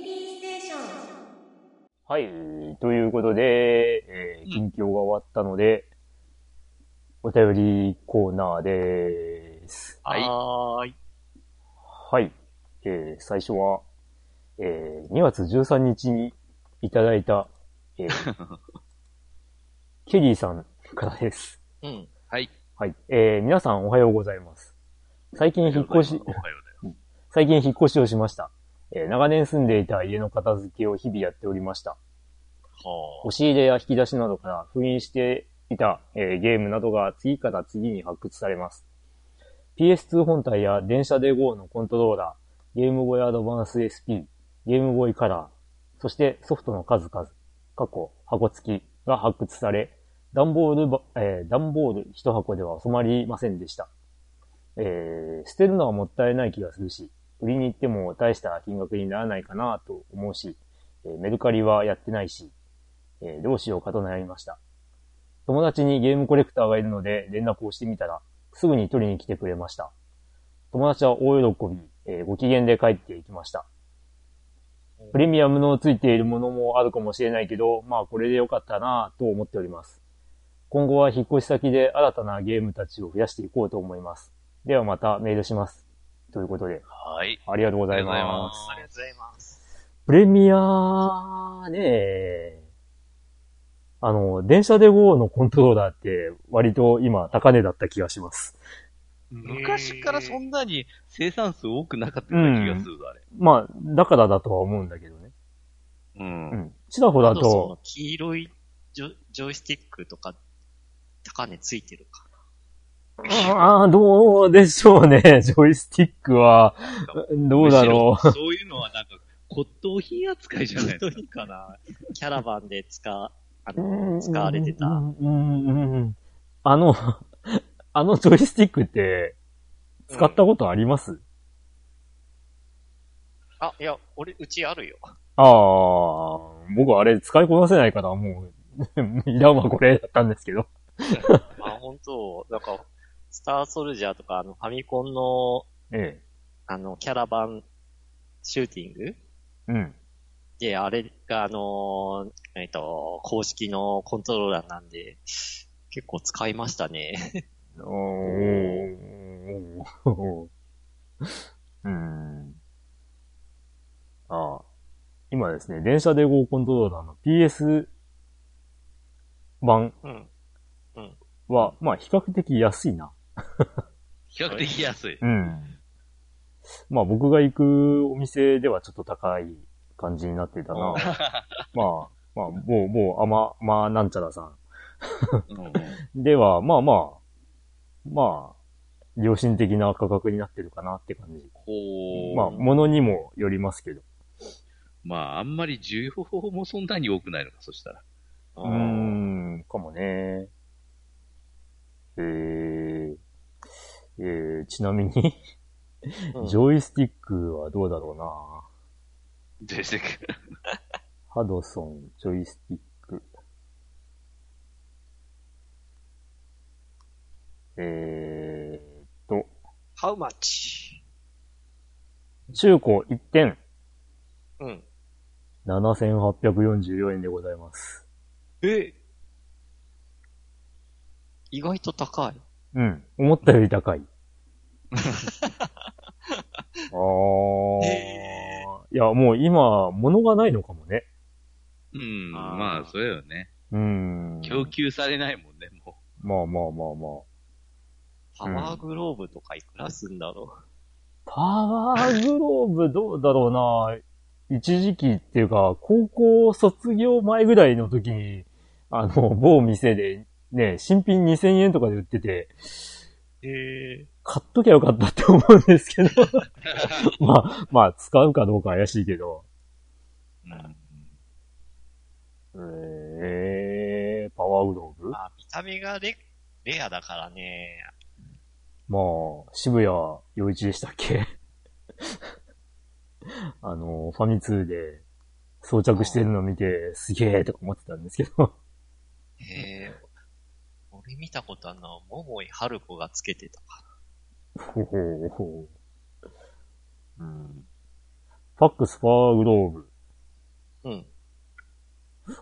ミリーステーション。はい。ということで、えー、近況が終わったので、お便りコーナーです。はい。はーい。はい。えー、最初は、えー、2月13日にいただいた、えー、ケリーさんからです。うん。はい。はい。えー、皆さんおはようございます。最近引っ越しお、はようだよ。最近引っ越しをしました。えー長年住んでいた家の片付けを日々やっておりました。は押し入れや引き出しなどから封印していた、えーゲームなどが次から次に発掘されます。PS2 本体や電車で GO のコントローラー、ゲームボーイアドバンス SP、ゲームボーイカラー、そしてソフトの数々、過去、箱付きが発掘され、段ボールば、えー段ボール一箱では収まりませんでした。えー捨てるのはもったいない気がするし、売りに行っても大した金額にならないかなと思うし、えメルカリはやってないし、えどうしようかと悩みました。友達にゲームコレクターがいるので連絡をしてみたら、すぐに取りに来てくれました。友達は大喜び、えご機嫌で帰っていきました。プレミアムのついているものもあるかもしれないけど、まあこれでよかったなぁと思っております。今後は引っ越し先で新たなゲームたちを増やしていこうと思います。ではまたメールします。ということで、はい。ありがとうございま。ますありがとうございます。プレミアねあの、電車で GO のコントローラーって割と今高値だった気がします。昔からそんなに生産数多くなかったような気がするぞ、あれ。まあ、だからだとは思うんだけどね。う。うんん。ちらほらあとそのと、黄色いジョジョイスティックとか、高値ついてるかああ、どうでしょうね。ジョイスティックは、どうだろむしそういうのはなんか骨董品扱いじゃないな。どういいかな。キャラバンで使う、あう。の、使われてた。うん、うん、うんうん。あの、あのジョイスティックって、使ったことあります、あ、いや、俺、うちあるよ。ああ、僕あれ使いこなせないからもう、いらんわこれだったんですけど。あ、本当なんか、スターソルジャーとか、あの、ファミコンの、えあの、キャラバンシューティング？え。うん。で、あれが、あのーえっ、と、公式のコントローラーなんで、結構使いましたね。おー。うん。ああ。今ですね、電車で GO コントローラーの PS 版うん。は、まあ比較的安いな。比較的安い。うん。まあ僕が行くお店ではちょっと高い感じになってたな。まあ、まあ、もう、もう、あま、まあ、なんちゃらさん。うんでは、まあまあ、まあ、良心的な価格になってるかなって感じ。ほう。まあ、ものにもよりますけど。まあ、あんまり需要もそんなに多くないのか、そしたら。うーん、かもね。えー、えー、ちなみに、うんジョイスティックはどうだろうな。出てくる。ハドソン、ジョイスティック。えーっと、How much? 中古1点、うん。7844円でございます。え意外と高い。うん。思ったより高い。あー。へいや、もう今、物がないのかもね。うん。あーまあ、そうよね。うん。供給されないもんね、もまあまあまあまあ。パワーグローブとかいくらすんだろパワーグローブどうだろうな一時期っていうか、高校卒業前ぐらいの時に、あの、某店でね、新品2000円とかで売ってて、え。買っときゃよかったって思うんですけど。まあ、まあ、使うかどうか怪しいけど。うん。えー、パワーグローブまあ、見た目がレレアだからね。まあ、渋谷陽一でしたっけ？あの、ファミ通で装着してるのを見て、すげえとか思ってたんですけど。へえ。俺見たことあるのは、桃井春子がつけてたかほほほうん。ファックスパワーグローブ。うん。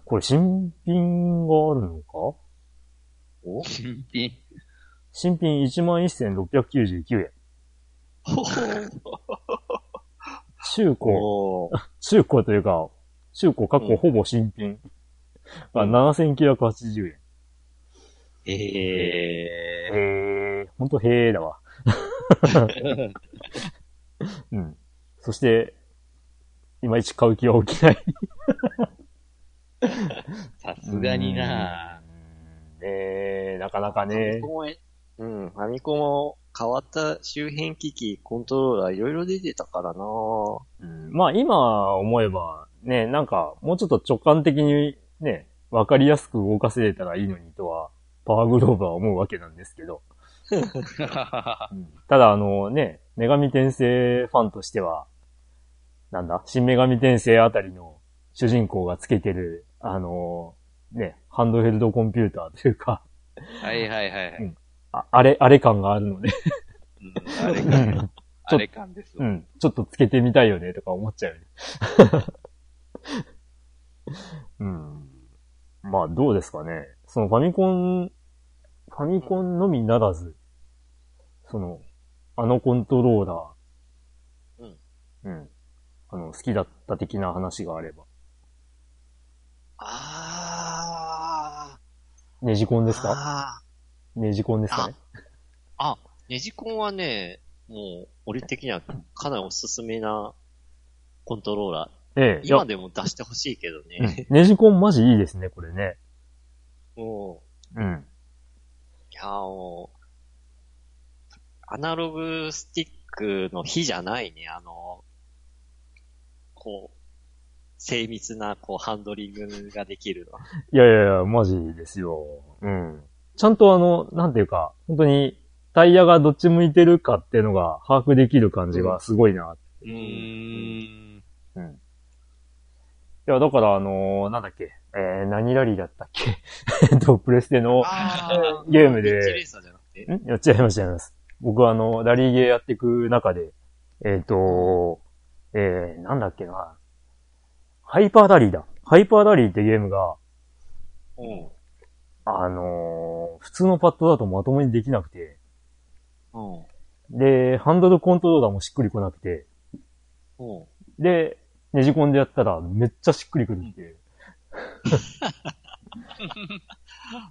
これ新品があるのか？お？新品。新品11,699円。ほ中古、ほ中古というか、中古過去ほぼ新品がうん7,980円。ええへー、ほんとへーだわ。うん。そして、いまいち買う気は起きない。さすがになうん。ねえなかなかね。うん、ファミコンも変わった周辺機器、コントローラーいろいろ出てたからなうんまあ今思えば、ね、なんかもうちょっと直感的にね、わかりやすく動かせれたらいいのにとは、パワーグローブは思うわけなんですけど。ただあのね、女神転生ファンとしては、なんだ、新女神転生あたりの主人公がつけてる、あのね、ハンドヘルドコンピューターというか、はいはいはいはい。うんああれ、あれ感があるので、うんあれ感、あれ感ですわ。うん、ちょっとつけてみたいよねとか思っちゃうよね。うん。まあどうですかね。そのファミコン、ファミコンのみならず、その、あのコントローラー、うん。うん。あの、好きだった的な話があれば。あネジコンー。ですか？あネジコンですかね？ー。あ、ネジコンはね、もう、俺的にはかなりおすすめなコントローラー。ええ。今でも出してほしいけどうんね。ネジコンマジいいですね、これね。もう、うん。いやもう、アナログスティックの火じゃないね、あの、こう、精密な、こう、ハンドリングができるの。いやいやいや、マジですよ。うん。ちゃんとあの、なんていうか、本当にタイヤがどっち向いてるかっていうのが把握できる感じがすごいな。うーん。うん。いや、だからあのーなんだっけ、えー、何ラリーだったっけ？えっと、プレステの、あゲームでピッチレーサーじゃなくて？ん？やっちゃいました、やります。僕はあの、ラリーゲーやっていく中で、えっ、と、えー、なんだっけな？ハイパーラリーだ。ハイパーラリーってゲームが、うん。あのー普通のパッドだとまともにできなくて、うん。で、ハンドルコントローラーもしっくりこなくて、うん。で、ネジコンでやったらめっちゃしっくりくるっていう。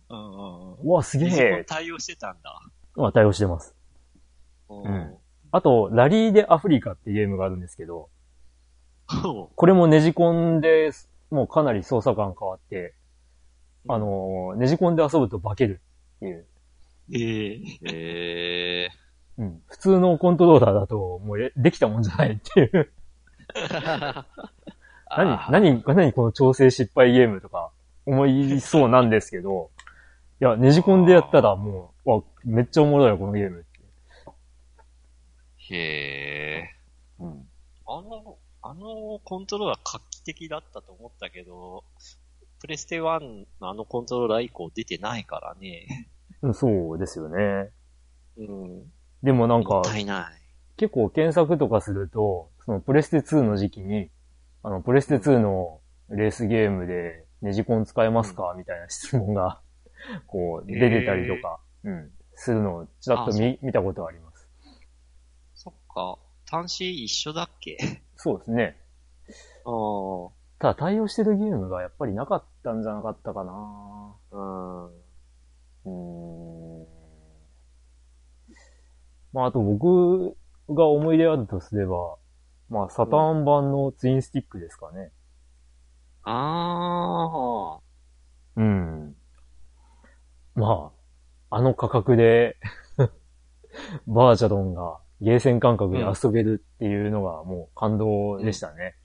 うんうわ、すげえ。対応してたんだ。まあ対応してます。ううんあと、ラリーでアフリカってゲームがあるんですけど、うん。これもネジコンで、もうかなり操作感変わって、あのーネジコンで遊ぶと化けるっていう。えええうん。普通のコントローラーだと、もうえできたもんじゃないっていう。ー。何何何この調整失敗ゲームとか思いそうなんですけど、いや、ネジコンでやったらもう、わ、めっちゃおもろいよ、このゲームって。へえ。うん。あの、あのコントローラー画期的だったと思ったけど、プレステ1のあのコントローラー以降出てないからね。うんそうですよね。うん。でもなんか。結構検索とかすると、そのプレステ2の時期に、あの、プレステ2のレースゲームでネジコン使えますか？みたいな質問が、こう、出てたりとか、うん、するのをちらっとあ見見たことあります。そっか。端子一緒だっけ？そうですね。ああ。ただ対応してるゲームがやっぱりなかったんじゃなかったかなうん。うーん。まあ、あと僕が思い出あるとすれば、まあ、サターン版のツインスティックですかね。ああ。うん。まあ、あの価格で、バーチャロンがゲーセン感覚で遊べるっていうのがもう感動でしたね。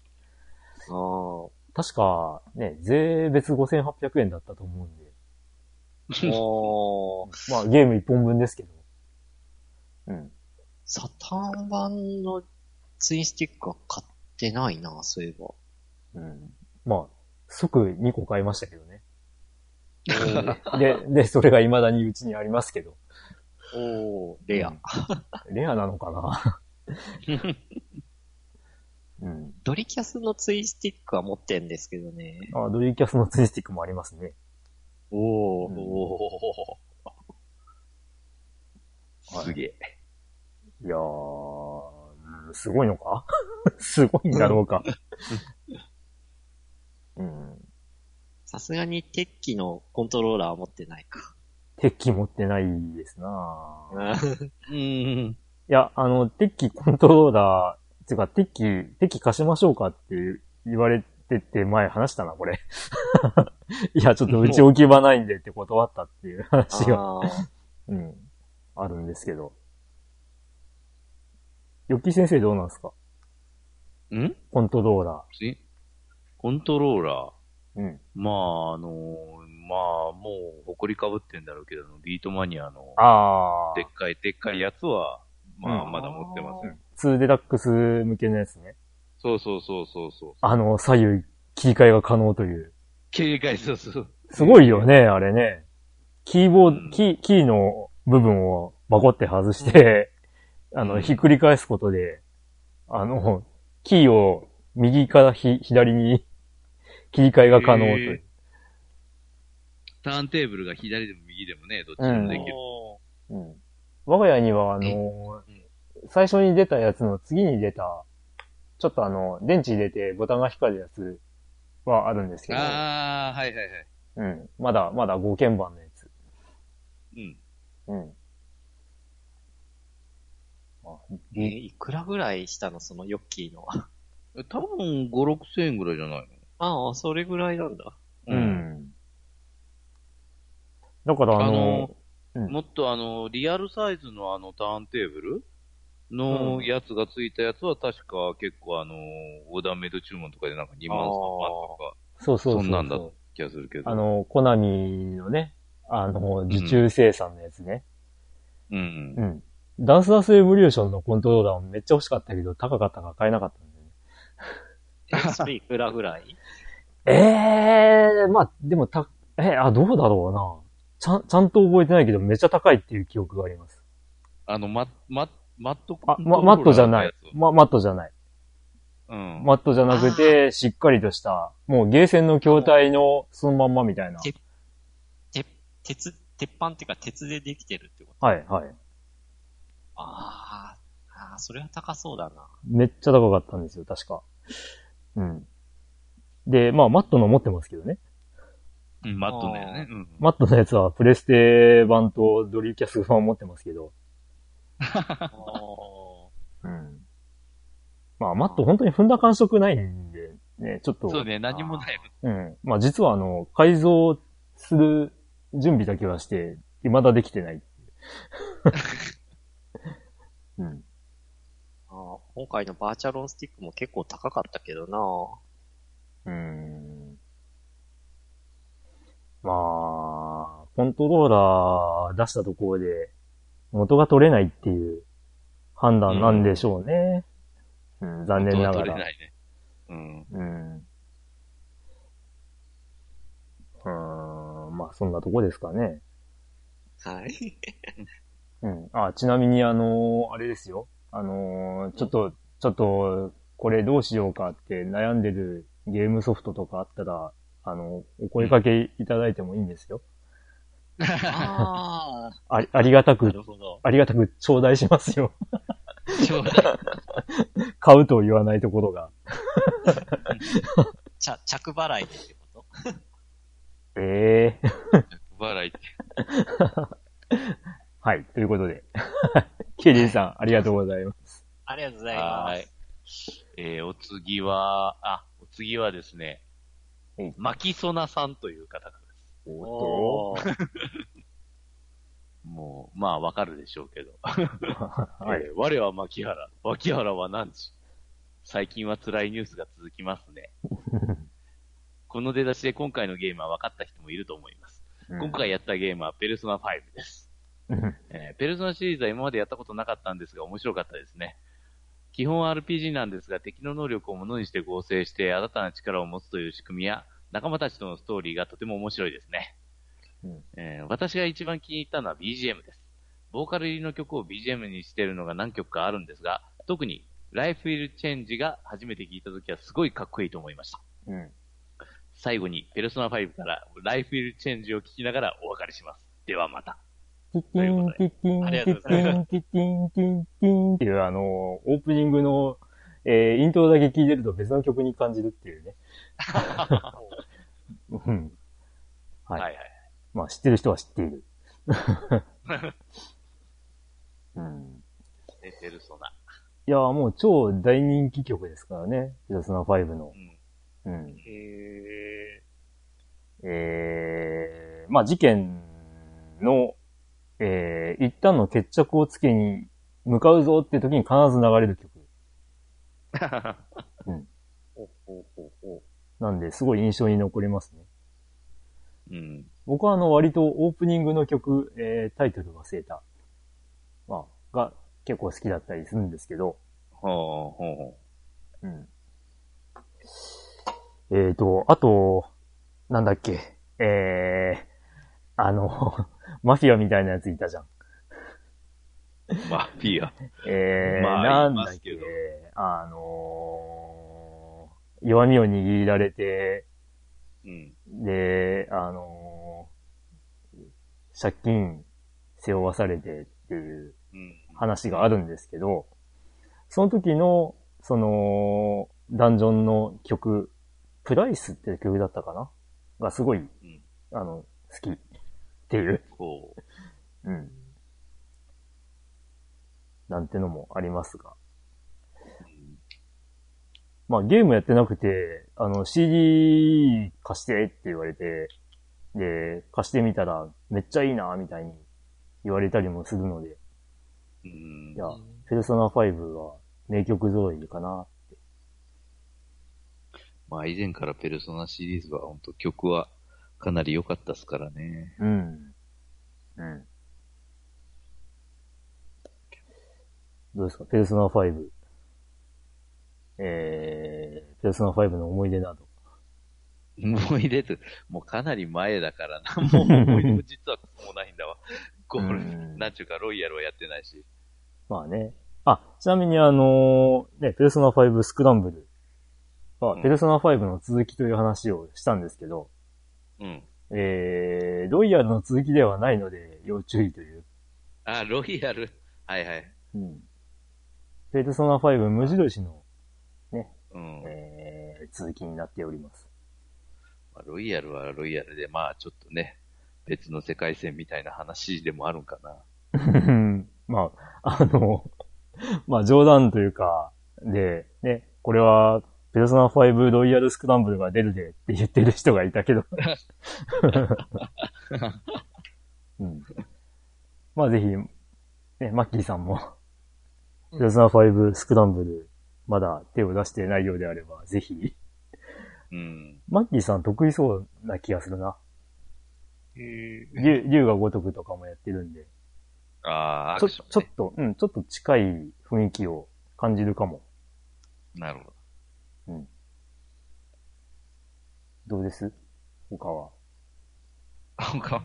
ああ。確か、ね、税別5800円だったと思うんで。まあ、ゲーム1本分ですけど。うん。サターン版のツインスティックは買ってないな、そういえば。うん。まあ、即2個買いましたけどね。で、で、それが未だにうちにありますけど。おー、レア。レアなのかな？うん。ドリキャスのツイスティックは持ってんですけどね。あ、ドリキャスのツイスティックもありますね。おうんおはいすげえ。いやー、うんすごいのか？すごいんだろうか。うん。さすがにテッキのコントローラーは持ってないか。鉄器持ってないですなぁうん。いや、あの、鉄器コントローラー、つうか、鉄器、鉄器貸しましょうかって言われてて前話したな、これ。いや、ちょっとうち置き場ないんでって断ったっていう話が、うん、あるんですけど。ヨッキー先生どうなんですか？ん？コントローラしコントローラー？ー。うん。まあ、あのまあ、もう、埃かぶってんだろうけど、ビートマニアの、あでっかい、でっかいやつは、まあ、うんまだ持ってますよ。2デラックス向けのやつね。そうそうそうそうそう。あの、左右切り替えが可能という。警戒、そうそう。すごいよね、あれね。キーボード、うんキー、キーの部分をバコって外して、あの、うんひっくり返すことで、あの、キーを右からひ左に切り替えが可能という。へターンテーブルが左でも右でもね、どっちでもできる。うん。我が家には、あの、最初に出たやつの次に出た、ちょっとあの、電池入れてボタンが光るやつはあるんですけど、ああ、はいはいはい。うん。まだ、まだ5鍵盤のやつ。うん。うん。あえーいくらぐらいしたのそのヨッキーの。多分5、6千円ぐらいじゃないああ、それぐらいなんだ。のう。ん。だからあの、あのうんもっとあの、リアルサイズのあのターンテーブル？のやつがついたやつは確か結構あの、オーダーメイド注文とかでなんか2万3万とかそうそうそうそう。そんなんだ気がするけど。あの、コナミのね、あの、受注生産のやつね。うんう。ん。ダンスダンスエボリューションのコントローラーもめっちゃ欲しかったけど、高かったから買えなかったんだよね。え、それいくらぐらいええー、まあ、でもた、え、あ、どうだろうな。ちゃん、ちゃんと覚えてないけど、めっちゃ高いっていう記憶があります。あの、マママットあ、ま、マットじゃないま、マットじゃない。うん。マットじゃなくて、しっかりとした、もうゲーセンの筐体のそのまんまみたいな。て鉄、鉄板っていうか鉄でできてるってこと？はい、はい。あーあー、それは高そうだな。めっちゃ高かったんですよ、確か。うん。で、まあ、マットの持ってますけどね。うんマットのやね。うん。マットのやつはプレステ版とドリーキャス版持ってますけど。あ うん。まあ、マット本当に踏んだ感触ないんで、ね、ちょっと。そうね、何もない。うん。まあ、実はあの、改造する準備だけはして、未だできてない。うん。ーあー今回のバーチャロンスティックも結構高かったけどなうーん。まあ、コントローラー出したところで元が取れないっていう判断なんでしょうね。うん、残念ながら取れな。いね。うん。うん。うーん、まあそんなとこですかね。はい。うん。あ、ちなみにあのーあれですよ。あのーちょっと、ちょっと、これどうしようかって悩んでるゲームソフトとかあったら、あの、お声かけいただいてもいいんですよ。ああり、ありがたく。ありがたく頂戴しますよ。ちょうだい。買うと言わないところが。ちゃ、着払いでってこと？ええ払いって。はい、ということで。ケリーさん、ありがとうございます。ありがとうございまはーいす。。えー、お次は、あ、お次はですねうん、マキソナさんという方からです。おー もう、まあわかるでしょうけど。はい。えー我は牧原。牧原は何時？最近は辛いニュースが続きますね。この出だしで今回のゲームは分かった人もいると思います。今回やったゲームはペルソナ5です。うん、えーペルソナシリーズは今までやったことなかったんですが面白かったですね。基本は RPG なんですが敵の能力をものにして合成して新たな力を持つという仕組みや仲間たちとのストーリーがとても面白いですね。うんえー私が一番気に入ったのは BGM です。ボーカル入りの曲を BGM にしているのが何曲かあるんですが、特にライフィルチェンジが初めて聞いたときはすごいかっこいいと思いました。うん。最後に、ペルソナ5からライフィルチェンジを聞きながらお別れします。ではまた。ティッティン、ティッティン、ティッティン、ティッティン、ティッティンっていうあの、オープニングの、えー、イントロだけ聴いてると別の曲に感じるっていうね。うん。はい。はいはい。まあ知ってる人は知っている。うん。ねペルソナ。いや、もう超大人気曲ですからね。ペルソナ5のう。ん。うん。へえー、まあ事件の、えー、一旦の決着をつけに向かうぞって時に必ず流れる曲。うほうほうほなんで、すごい印象に残りますね。うん。僕はあの、割とオープニングの曲、えー、タイトル忘れた。まあ、が結構好きだったりするんですけど、ほうほうほうん。えーと、あと、なんだっけ、えー、あの、マフィアみたいなやついたじゃん。う。マフィア。えー、まあなんだっけあのー、弱みを握られて、うん。で、あのー、借金背負わされてっていううん。話があるんですけど、その時の、その、ダンジョンの曲、プライスっていう曲だったかな？がすごい、うん。あの、好きっていう、こう。うん。なんてのもありますが。うんまあゲームやってなくて、あの CD 貸してって言われて、で、貸してみたらめっちゃいいな、みたいに言われたりもするので、うんいや、ペルソナ5は名曲揃いかな。まあ以前からペルソナシリーズは本当曲はかなり良かったですからね。うん。うん。どうですか？ペルソナ5。えー、ペルソナ5の思い出など。思い出と、もうかなり前だからな。もう思い出も実はもうないんだわ。ゴールうんなんちゅうかロイヤルはやってないし。まあね。あ、ちなみにあのーね、ペルソナ5スクランブルは、うんペルソナ5の続きという話をしたんですけど、うん。えー、ロイヤルの続きではないので要注意という。あ、ロイヤル。はいはい。うん。ペルソナ5無印の、うん。えー、続きになっております。まあロイヤルはロイヤルで、まあちょっとね、別の世界線みたいな話でもあるんかな。まあ、あの、まあ冗談というか、で、ね、これは、ペルソナ5ロイヤルスクランブルが出るでって言ってる人がいたけど。うん、まあぜひ、ね、マッキーさんも、ペルソナ5スクランブル、まだ手を出してないようであれば、ぜひ。うん。マッキーさん得意そうな気がするな。へえ。竜竜が如くとかもやってるんで。ああ、ね。ちょっと、うん、ちょっと近い雰囲気を感じるかも。なるほど。うん。どうです？他は。他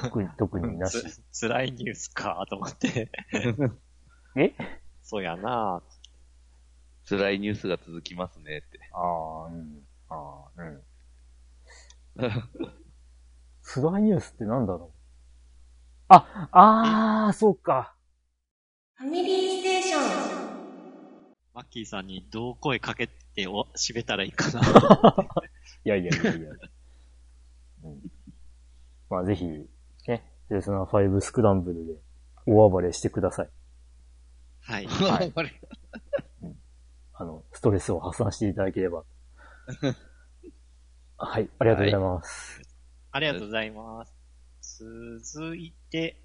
特に、特になし。つ、辛いニュースかと思って。え？そうやな辛いニュースが続きますねって。ああ、うん。ああ、うん。辛いニュースってなんだろう？あ、ああ、そうか。ファミリーステーション。マッキーさんにどう声かけてお、締めたらいいかな。いやいやいやいや。うん。まあぜひ、ね、ペルソナ5スクランブルで大暴れしてください。はい。はいあれあの、ストレスを発散していただければ。はい、ありがとうございます。ありがとうございます。続いて、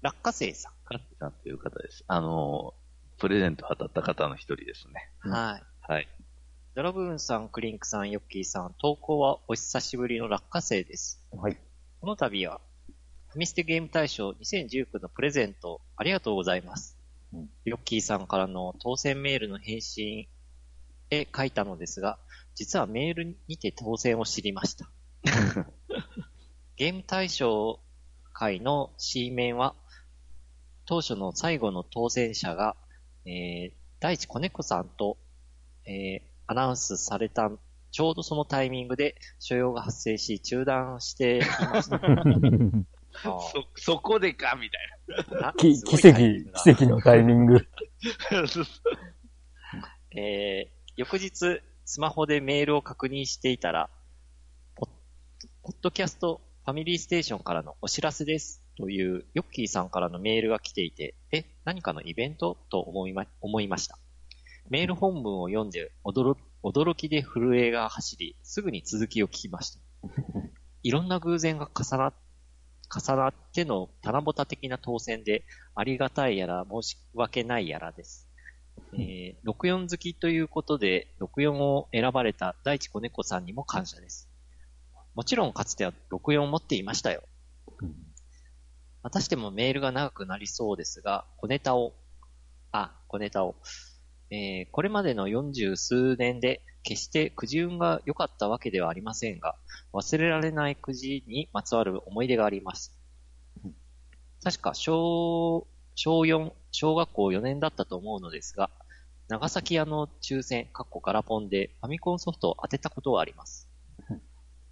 落花生さん。カッさんという方です。あの、プレゼント当たった方の一人ですね。うんはい。はい。ドラブーンさん、クリンクさん、ヨッキーさん、投稿はお久しぶりの落花生です。はい。この度は、ファミステゲーム大賞2019のプレゼント、ありがとうございます。うんヨッキーさんからの当選メールの返信へ書いたのですが、実はメールにて当選を知りました。ゲーム大賞会の C 面は、当初の最後の当選者が、えー、大地子猫さんと、えー、アナウンスされた、ちょうどそのタイミングで所用が発生し中断していました。そ、そこでかみたいなき奇跡、奇跡のタイミング。な。えー翌日、スマホでメールを確認していたら、ポッポッドキャストファミリーステーションからのお知らせですというヨッキーさんからのメールが来ていて、え、何かのイベント？と思いま、思いました。メール本文を読んで驚驚きで震えが走り、すぐに続きを聞きました。いろんな偶然が重な、重なっての棚ぼた的な当選で、ありがたいやら申し訳ないやらです。えー、64好きということで、64を選ばれた大地子猫さんにも感謝です。もちろんかつては64を持っていましたよ。またしてもメールが長くなりそうですが、小ネタを、あ、小ネタを、えーこれまでの40数年で決してくじ運が良かったわけではありませんが、忘れられないくじにまつわる思い出があります。確か小、小4、小学校4年だったと思うのですが、長崎屋の抽選、かっこガラポンでファミコンソフトを当てたことがあります。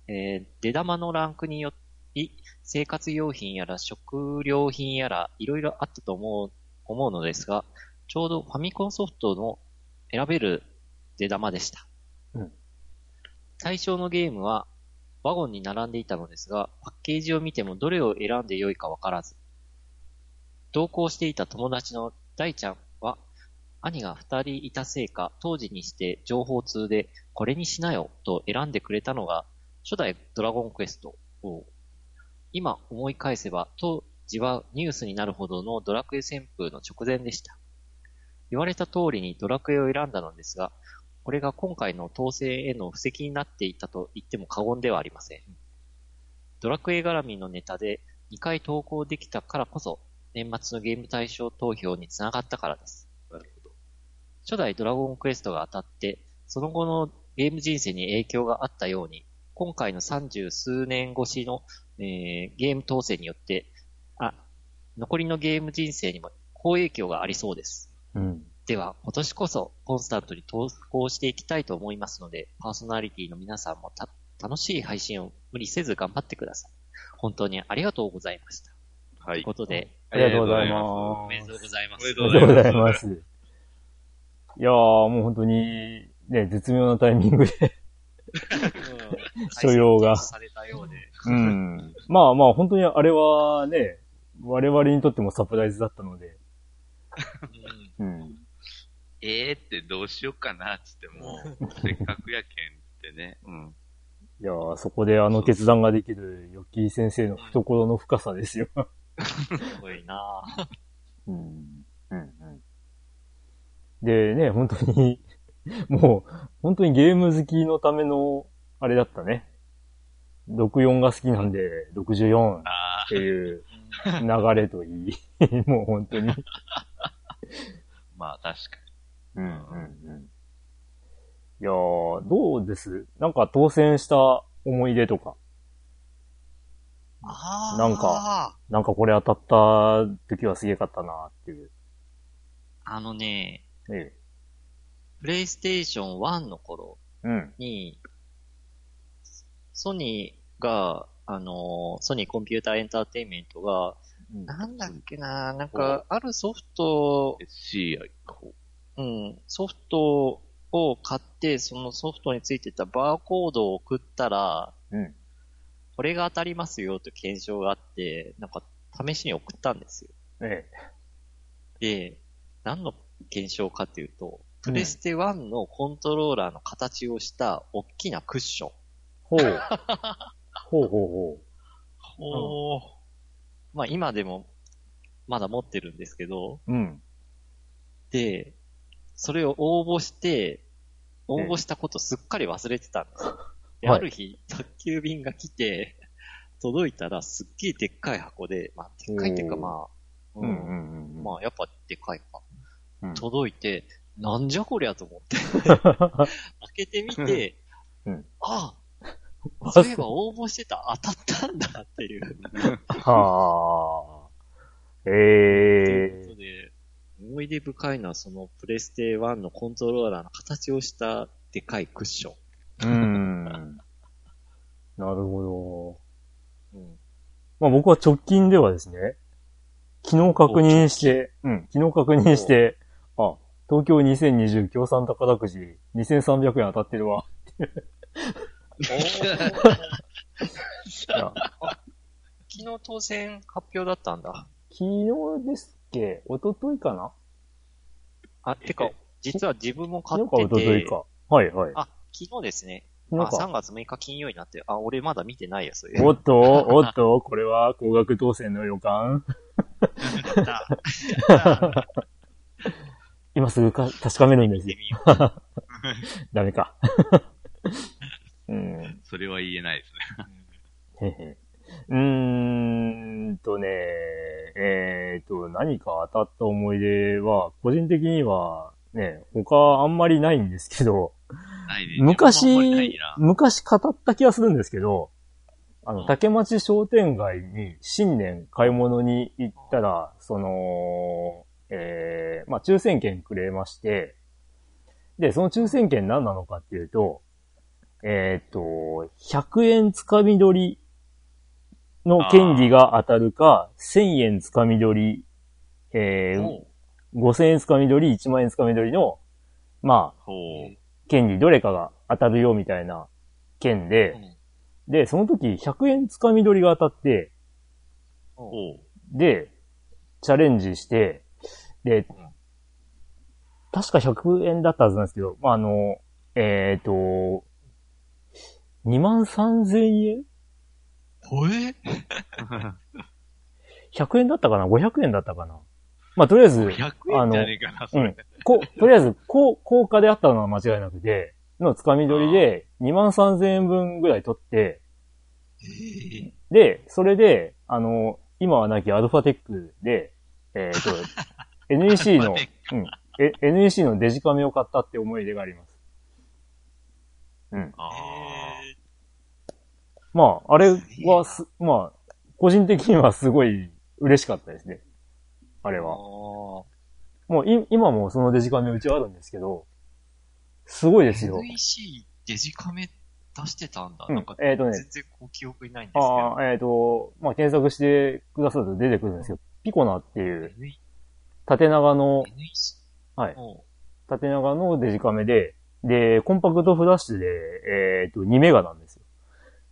えー出玉のランクにより、生活用品やら食料品やらいろいろあったと思う、思うのですが、ちょうどファミコンソフトの選べる出玉でした。うん対象のゲームはワゴンに並んでいたのですが、パッケージを見てもどれを選んでよいかわからず、同行していた友達の大ちゃんは、兄が二人いたせいか、当時にして情報通で、これにしなよと選んでくれたのが、初代ドラゴンクエストを、今思い返せば、当時はニュースになるほどのドラクエ旋風の直前でした。言われた通りにドラクエを選んだのですが、これが今回の当選への布石になっていたと言っても過言ではありません。ドラクエ絡みのネタで2回投稿できたからこそ、年末のゲーム対象投票につながったからです。なるほど。初代ドラゴンクエストが当たって、その後のゲーム人生に影響があったように、今回の三十数年越しの、えーゲーム統制によって、あ、残りのゲーム人生にも好影響がありそうです。うん。では、今年こそコンスタントに投稿していきたいと思いますので、パーソナリティの皆さんもた楽しい配信を無理せず頑張ってください。本当にありがとうございました。はということで、ありがとうございおめでまとうございます。おめです。ありがとうございます。いやー、もう本当に、ね、絶妙なタイミングで。うん所要がされたようで。うん。まあまあ、本当にあれはね、我々にとってもサプライズだったので。うんうん。えーってどうしようかなっつっても、せっかくやけんってね。うん。いやー、そこであの決断ができる、ヨッキー先生の懐の深さですよ。すごいなぁ うん。うん。うん。でね、本当に、もう、本当にゲーム好きのための、あれだったね。64が好きなんで、64っあていう流れといい。もう本当に。あ、まあ確かうんうんうん。いやー、どうです？なんか当選した思い出とか。あーなんか。なんかこれ当たった時はすげえかったなっていう。あのね、えプレイステーション1の頃え。うん。に、ソニーが、あのー、ソニーコンピューターエンターテインメントが、なんだっけな、なんか、あるソフト、うん、ソフトを買って、そのソフトについてたバーコードを送ったら、うん。これが当たりますよと検証があって、なんか、試しに送ったんですよ。えで、何の検証かっていうと、プレステ1のコントローラーの形をした大きなクッション。ほう。ほうほうほおまあ今でもまだ持ってるんですけど、う。うん。で、それを応募して、応募したことすっかり忘れてたんですよ。で、はいある日、宅急便が来て、届いたらすっげえでっかい箱で、まあ、でっかいっていうかおーまあ、うんうんうん。まあやっぱでかいか。うん届いて、なんじゃこりゃと思って、開けてみて、うんああ、そういえば応募してた、当たったんだっていう。はあ。ええことで、う思い出深いのはそのプレステ1のコントローラーの形をしたでかいクッション。うーん。なるほど。うん。まあ僕は直近ではですね、昨日確認して、うん、昨日確認して、あ、東京2020協賛宝くじ2300円当たってるわ。昨日当選発表だったんだ。昨日ですっけ？一昨日かな？あ、てか、実は自分も買昨日かってて、一昨日か。はいはい。あ、昨日ですね。あ、3昨日か。月6日金曜になって、あ、俺まだ見てないや、それ。おっと、おっと、これは高額当選の予感。今すぐか確かめるんですよ ダメか。うん。それは言えないですね。うーんとね、えーと、何か当たった思い出は、個人的には、ね、他あんまりないんですけど、ね。昔な、昔語った気がするんですけど、あの、うん竹町商店街に新年買い物に行ったら、その、えー、まあ、抽選券くれまして、で、その抽選券何なのかっていうと、えっ、と、100円つかみ取りの権利が当たるか、1000円つかみ取り、えー、おう5000円つかみ取り、1万円つかみ取りの、まあ。権利どれかが当たるよみたいな券で、うんで、その時100円つかみ取りが当たって。で、チャレンジして、でん、確か100円だったはずなんですけど、まあ、あの、えっ、と、2万3000円？ほえ ?100 円だったかな ?500 円だったかな？まあ、とりあえず、100円じゃねえかな、それ。うん。こう、とりあえず、こう、高価であったのは間違いなくて、のつかみ取りで2万3000円分ぐらい取って、で、それで、あの、今はなきアルファテックで、えっ、と、NEC の、うん、え NEC のデジカメを買ったって思い出があります。うん。あまあ、あれはす、まあ、個人的にはすごい嬉しかったですね。あれは。あもうい、今もそのデジカメうちはあるんですけど、すごいですよ。NEC デジカメ出してたんだ。うんなんか、えーとね全然こう記憶にないんですけど。ああ、えっ、と、まあ、検索してくださると出てくるんですよ。ピコナっていう、縦長の、NEC? はい縦長のデジカメで、で、コンパクトフラッシュで、えっ、と、2メガなんですよ。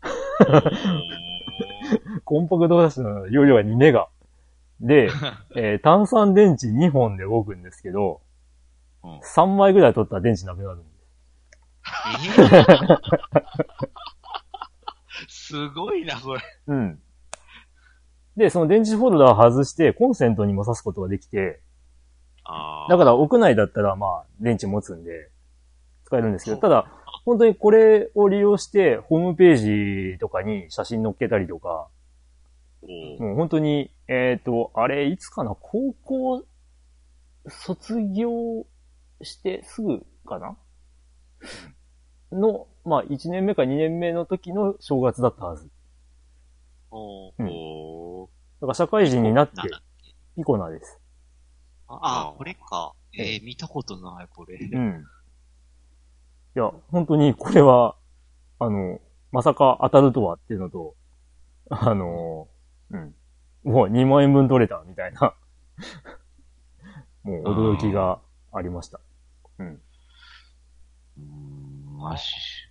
コンパクトフラッシュの容量が2メガ。で、えー単酸電池2本で動くんですけど、うん3枚ぐらい取ったら電池なくなるんです。すごいな、これ。うん。で、その電池ホルダー外して、コンセントにも挿すことができて、あだから屋内だったらまあ電池持つんで使えるんですけど、ただ本当にこれを利用してホームページとかに写真載っけたりとか、おうもう本当に、えっ、と、あれいつかな高校卒業してすぐかな？の、まあ1年目か2年目の時の正月だったはず。おううんだから社会人になってピコナです。あ、あこれか。えー、見たことない、これ。うん。いや、本当にこれは、あの、まさか当たるとはっていうのと、あの、うん。もう2万円分取れたみたいな、もう驚きがありました。うん。うん、わし、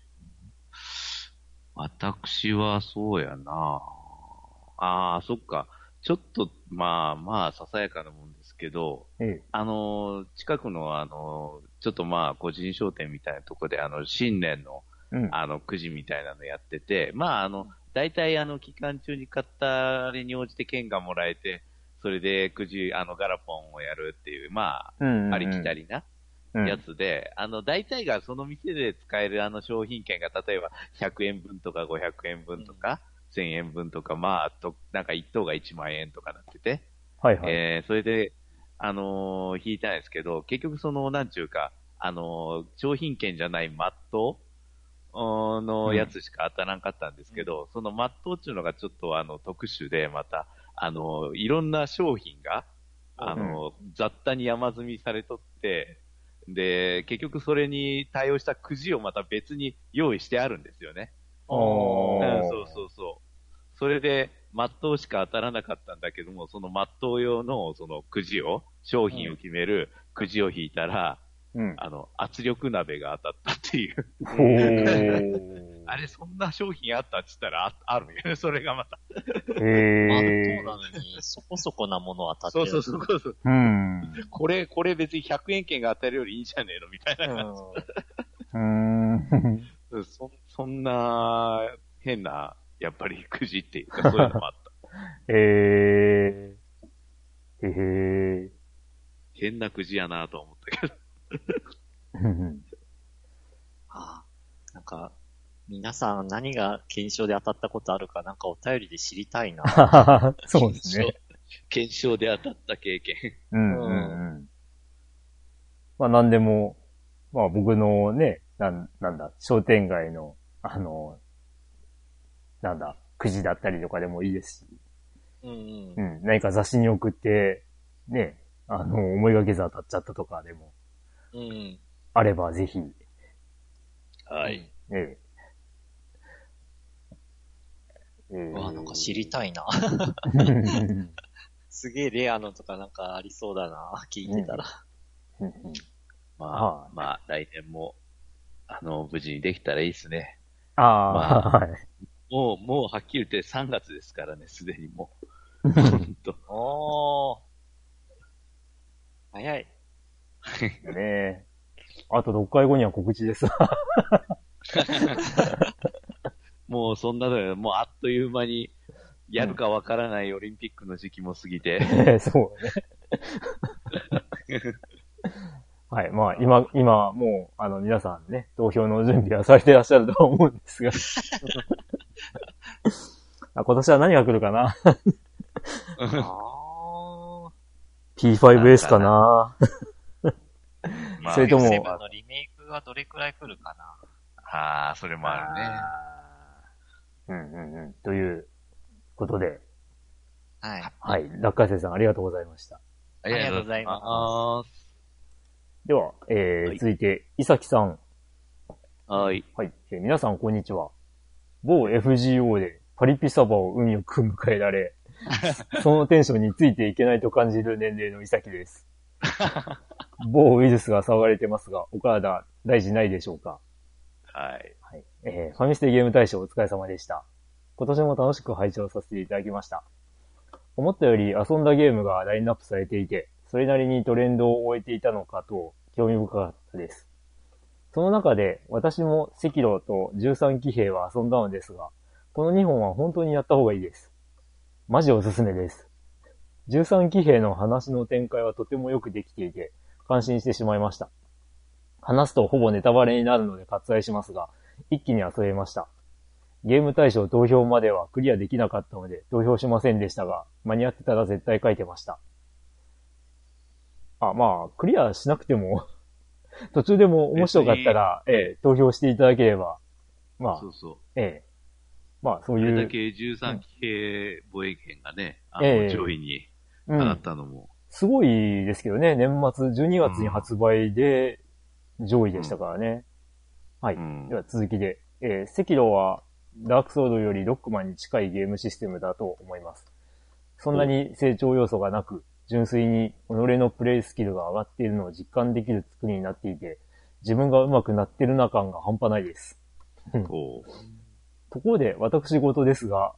私はそうやなああ、そっか。ちょっと、まあまあ、ささやかなもんですけど、ええ。あのー、近くのあのー、ちょっとまあ、個人商店みたいなとこで、あの、新年の、うん。あの、くじみたいなのやってて、まあ、あの、大体あの、期間中に買ったあれに応じて券がもらえて、それでくじ、あの、ガラポンをやるっていう、まうんあ、ありきたりなうんやつで、あの、大体がその店で使えるあの商品券が、例えば100円分とか500円分とか、1000円分とか、まあ、と、なんか一等が1万円とかなってて、はいはい。えー、それで、あのー引いたんですけど、結局その、なんちゅうか、あのー商品券じゃないマットのやつしか当たらんかったんですけど、そのマットっていうのがちょっとあの、特殊で、また、あのーいろんな商品が、あの、雑多に山積みされとって、で、結局それに対応したくじをまた別に用意してあるんですよね。おーうん、そうそうそう。それで、マットウしか当たらなかったんだけども、そのマットウ用のそのくじを、商品を決めるくじを引いたら、うん。あの、圧力鍋が当たったっていう。あれ、そんな商品あったって言ったらああるんよね、それがまた。へまあ、そ。なのに、そこそこなもの当たってる。そうそうそうそう。うん。これ、これ別に100円券が当たるよりいいんじゃねえのみたいな感。じ。うん そそんな、変な、やっぱりくじっていうか、そういうのもあった。えー。へへ変なくじやなとは思ったけど。ー。ああなんか、皆さん何が検証で当たったことあるか、なんかお便りで知りたいな。そうですね。検証で当たった経験。うんうんうん。まあ何でも、まあ僕のね、なん、なんだ、商店街の、あの、なんだ、くじだったりとかでもいいですし、うんうんう。ん、何か雑誌に送って、ね、あの、思いがけず当たっちゃったとかでも、うん。あればぜひ、はい。ね、えーうわ、なんか知りたいな。う んすげえレアのとかなんかありそうだな。聞いてたら。まはあ、まあ、来年も、あの、無事にできたらいいですね。ああ、まはい。もう、もうはっきり言って3月ですからね、すでにもう。ほんと。おー。早い。ねあと6回後には告知です。もうそんなのよ、もうあっという間に、やるかわからないオリンピックの時期も過ぎて、そうね。はい。まあ、今、今、もう、あの、皆さんね、投票の準備はされていらっしゃるとは思うんですが。あ今年は何が来るかな？あ ?P5S かな？まあそれともセブンのリメイクがどれくらい来るかな。ああ、それもあるね。うんうんうん。ということで、はい。はい。落花生さんありがとうございました。ありがとうございますでは、えーはい続いて、いさきさん。はい。はい。えー皆さん、こんにちは。某 FGO でパリピサバを運よく迎えられ、そのテンションについていけないと感じる年齢のいさきです。某ウイルスが騒がれてますが、お体大事ないでしょうか？はい。はい。えーファミステゲーム大賞お疲れ様でした。今年も楽しく拝聴させていただきました。思ったより遊んだゲームがラインナップされていて、それなりにトレンドを終えていたのかと興味深かったです。その中で私も赤炉と13騎兵は遊んだのですが、この2本は本当にやった方がいいです。マジおすすめです。13騎兵の話の展開はとてもよくできていて、感心してしまいました。話すとほぼネタバレになるので割愛しますが、一気に遊べました。ゲーム対象投票まではクリアできなかったので投票しませんでしたが、間に合ってたら絶対書いてました。あ、まあ、クリアしなくても、途中でも面白かったら、ええ、投票していただければ、まあそ、うそう。ええ、まあ、そうこいう、れだけ13騎兵防衛権がね、あの、ええ。上位にうん。上がっ、たのも、すごいですけどね、年末12月に発売で上位でしたからね。はい。うん。では続きで、えー、赤炉はダークソードよりロックマンに近いゲームシステムだと思います。そんなに成長要素がなく、純粋に己のプレイスキルが上がっているのを実感できる作りになっていて、自分が上手くなってるな感が半端ないです。こう、ところで、私事ですが、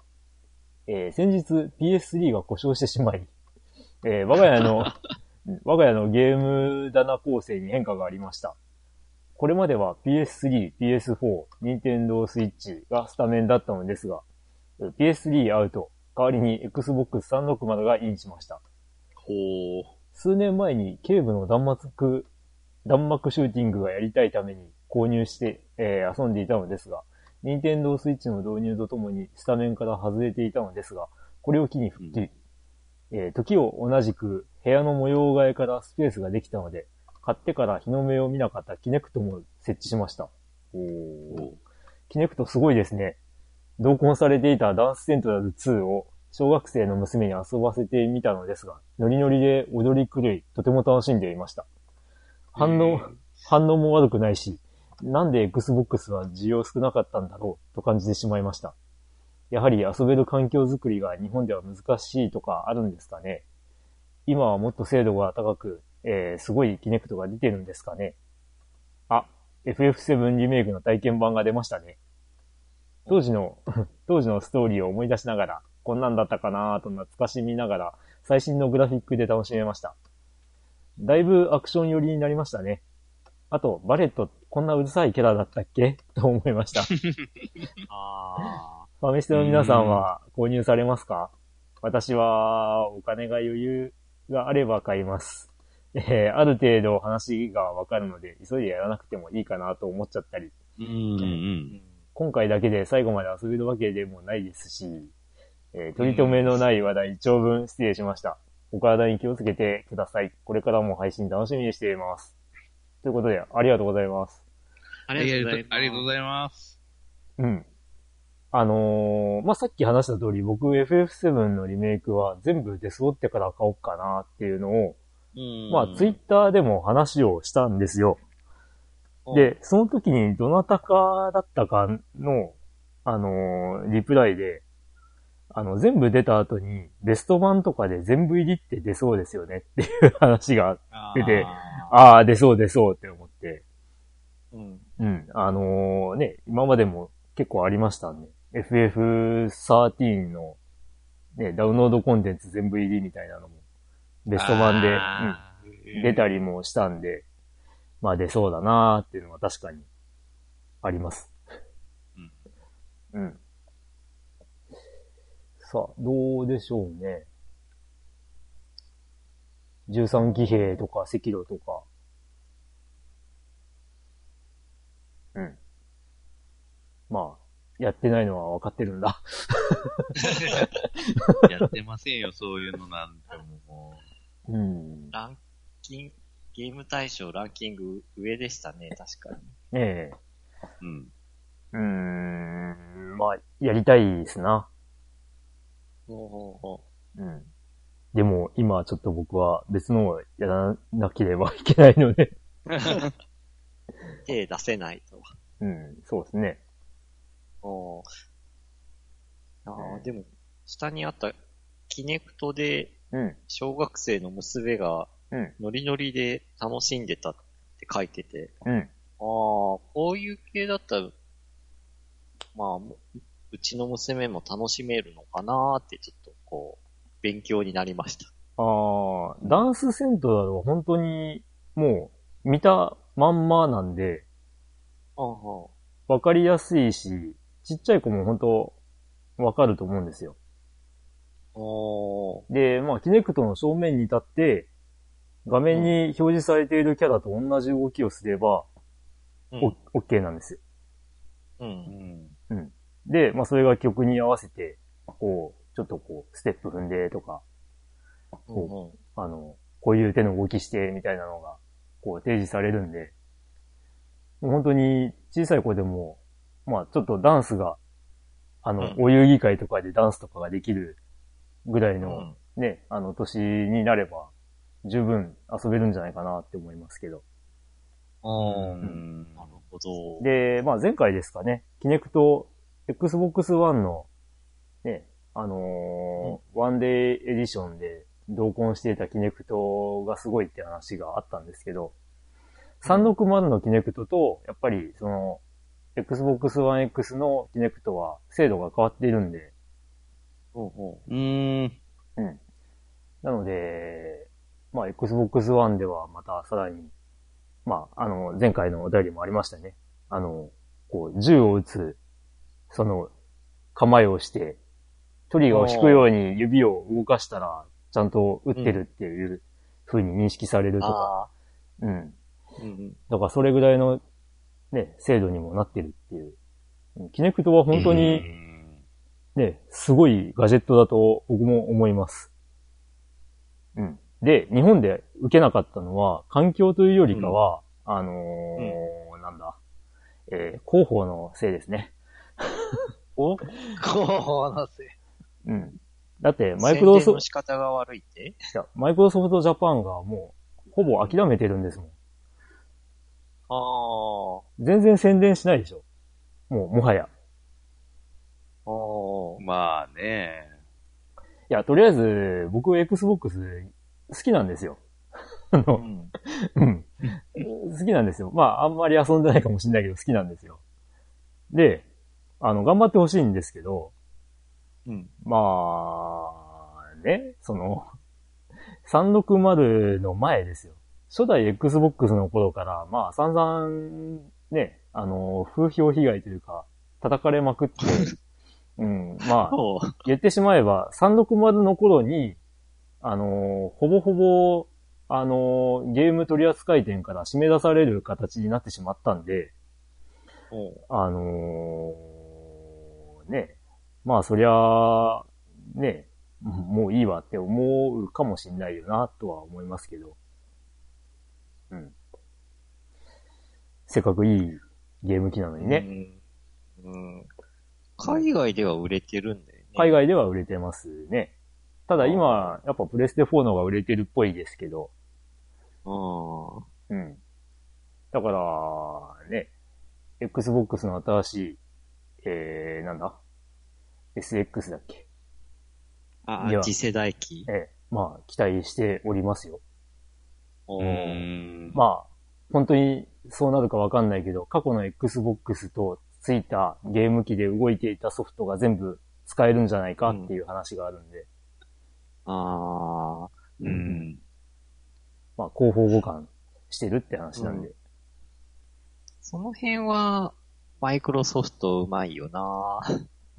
えー先日 PS3 が故障してしまい、えー我が家の、我が家のゲーム棚構成に変化がありました。これまでは PS3、PS4、Nintendo Switch がスタメンだったのですが、えー PS3 アウト、代わりに Xbox 360がインしました。ほう、数年前にケーブの弾幕、弾幕シューティングがやりたいために購入して、えー遊んでいたのですが、任天堂スイッチの導入とともにスタメンから外れていたのですが、これを機に復帰。えー時を同じく部屋の模様替えからスペースができたので、買ってから日の目を見なかったキネクトも設置しました。おーほうキネクトすごいですね。同梱されていたダンスセントラル2を小学生の娘に遊ばせてみたのですが、ノリノリで踊り狂い、とても楽しんでいました。反応、反応も悪くないし、なんで Xbox は需要少なかったんだろうと感じてしまいました。やはり遊べる環境づくりが日本では難しいとかあるんですかね。今はもっと精度が高く、えー、すごいキネクトが出てるんですかね。あ、FF7 リメイクの体験版が出ましたね。当時の、当時のストーリーを思い出しながら、こんなんだったかなぁと懐かしみながら、最新のグラフィックで楽しめました。だいぶアクション寄りになりましたね。あと、バレット、こんなうるさいキャラだったっけ？と思いました。あファミステの皆さんは購入されますか？私は、お金が余裕があれば買います。えー、ある程度話がわかるので、急いでやらなくてもいいかなと思っちゃったり、うんうん。今回だけで最後まで遊べるわけでもないですし、えー取り留めのない話題長文失礼しました。お体に気をつけてください。これからも配信楽しみにしています。ということで、ありがとうございます。あ。りりがとうございます。ありがとうございます。うん。あのーまあ、さっき話した通り、僕 FF7 のリメイクは全部出揃ってから買おうかなっていうのを、うんまあ、ツイッターでも話をしたんですよ。で、その時にどなたかだったかの、あのーリプライで、あの、全部出た後に、ベスト版とかで全部入りって出そうですよねっていう話が、出てああ、出そう出そうって思って、うん。うん、あのーね、今までも結構ありましたんで、FF13 の、ね、ダウンロードコンテンツ全部入りみたいなのも、ベスト版で、うん、あ出たりもしたんで、まあ出そうだなーっていうのは確かにあります。うんうん。さあ、どうでしょうね。13騎兵とか赤炉とか。うん。まあ、やってないのは分かってるんだ。ー やってませんよ、そういうのなんてもうん。ランキング、ゲーム大賞ランキング上でしたね、確かに。ええう。うん。うーん。まあ、やりたいですな。ほうほうほうん。でも、今ちょっと僕は別のをやらなければいけないので。う。手出せないと。うん、そうですね。おーあうんーでも、下にあった、キネクトでうん、小学生の娘がうん、ノリノリで楽しんでたって書いてて、うん。ああ、こういう系だったら、まあ、もうちの娘も楽しめるのかなーってちょっとこう、勉強になりました。ああ、ダンスセントラルは本当にもう見たまんまなんで、うんうん。わかりやすいし、ちっちゃい子も本当わかると思うんですよ。おーで、まあ、キネクトの正面に立って、画面に表示されているキャラと同じ動きをすれば、うんオッケーなんですよ。う。うんん。うん。で、まあ、それが曲に合わせて、こう、ちょっとこう、ステップ踏んでとか、うんうん。あの、こういう手の動きして、みたいなのが、こう、提示されるんで、もう本当に小さい子でも、まあ、ちょっとダンスが、あの、うんお遊戯会とかでダンスとかができるぐらいの、うんね、あの、年になれば、十分遊べるんじゃないかなって思いますけど。うん。なるほど。で、まあ前回ですかね、キネクト、Xbox One の、ね、あのーワンデーエディションで同梱していたキネクトがすごいって話があったんですけど、360のキネクトと、やっぱりその、Xbox One X のキネクトは精度が変わっているんで、うんうん。うん。うん。なので、まあ、Xbox One ではまたさらに、まあ、あの、前回のお便りもありましたね。あの、こう、銃を撃つ、その、構えをして、トリガーを引くように指を動かしたら、ちゃんと撃ってるっていう風に認識されるとか、あうん。あ。うんうん。だからそれぐらいの、ね、精度にもなってるっていう。うんキネクトは本当に、ね、すごいガジェットだと僕も思います。うん。で、日本で受けなかったのは、環境というよりかは、あのーなんだ、えー広報のせいですね。お？こうなせ。うん。だって、マイクロソフト宣伝の、仕方が悪いって？いやマイクロソフトジャパンがもう、ほぼ諦めてるんですもん。あ全然宣伝しないでしょ。もう、もはや。あ。ああ。まあね。いや、とりあえず、僕 Xbox 好きなんですよ。あうの、ん。うん。好きなんですよ。まあ、あんまり遊んでないかもしれないけど好きなんですよ。で、あの、頑張ってほしいんですけど、うん。まあ、ね、その、360の前ですよ。初代 Xbox の頃から、まあ散々、ね、あの、風評被害というか、叩かれまくって、うん、まあ。言ってしまえば、360の頃に、あの、ほぼほぼ、あの、ゲーム取扱店から締め出される形になってしまったんで、あのーね、まあそりゃ、ね、もういいわって思うかもしんないよな、とは思いますけど。うん。せっかくいいゲーム機なのにね、うん。うん。海外では売れてるんだよね。海外では売れてますね。ただ今、やっぱプレステ4の方が売れてるっぽいですけど、あうん。だから、ね、Xbox の新しい、えー、なんだ ?SX だっけ？あ。いやあ、次世代機？え。え、まあ、期待しておりますよ。まあ、本当にそうなるかわかんないけど、過去の Xbox とついたゲーム機で動いていたソフトが全部使えるんじゃないかっていう話があるんで、ああ。うん。まあ、広報互換してるって話なんで。その辺は、マイクロソフトうまいよな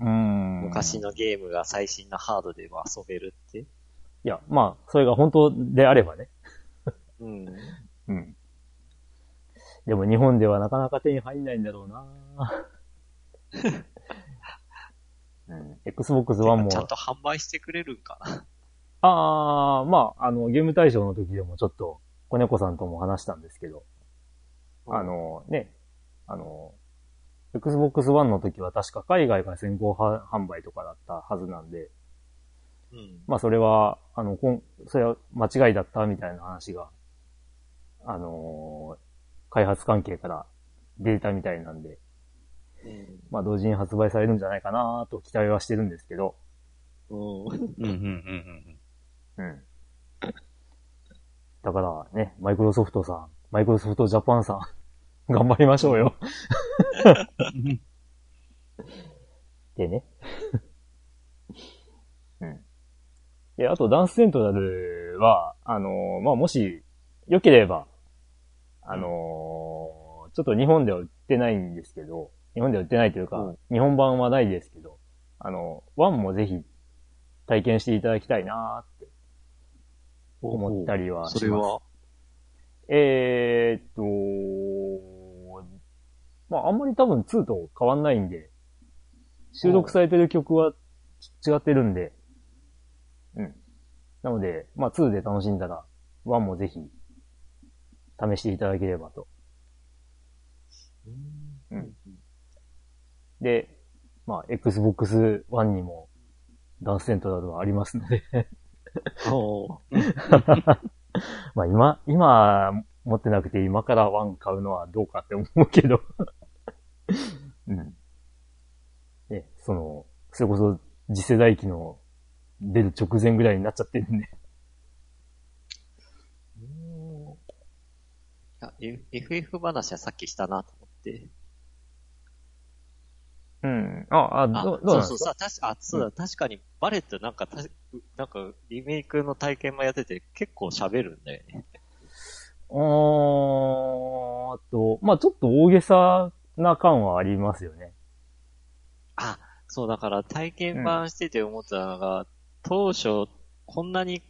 うん。昔のゲームが最新のハードでも遊べるって。いや、まあ、それが本当であればね。うん。うん。でも日本ではなかなか手に入んないんだろうな うん。Xbox One もちゃんと販売してくれるんかな。ああ、まあ、あの、ゲーム大賞の時でもちょっと、子猫さんとも話したんですけど、あの、ね、あの、Xbox One の時は確か海外が先行は販売とかだったはずなんで、うん。まあそれは、あの、こん、それは間違いだったみたいな話が、あのー開発関係から出たみたいなんで、うん。まあ同時に発売されるんじゃないかなと期待はしてるんですけど、うん。うん、うん、うん、うん。だからね、マイクロソフトさん、マイクロソフトジャパンさん、頑張りましょうよ。うん。でね。うん。で、あとダンスセントラルは、あのーまあ、もし、良ければ、あのーちょっと日本では売ってないんですけど、日本では売ってないというか、うん日本版はないですけど、あの、ワンもぜひ体験していただきたいなーって思ったりはします。それは、えーっと、まあ、あんまり多分2と変わんないんで、収録されてる曲はち違ってるんで、うん。なので、まあ、2で楽しんだら、1もぜひ、試していただければと。うん。で、まあ、Xbox One にも、ダンスセントラルはありますので、おー まあ今、今持ってなくて今からワン買うのはどうかって思うけど。うん。ね、その、それこそ次世代機の出る直前ぐらいになっちゃってるんで。うんいや F- FF 話はさっきしたなと思って。うん。あ、あ、あ、どう、どうそうそうさ、確か、あ、そうだ、確かにバレットなんかた、なんかリメイクの体験もやってて結構喋るんだよね。うーんあと、まあちょっと大げさな感はありますよね。あ、そうだから体験版してて思ったのが、当初こんなに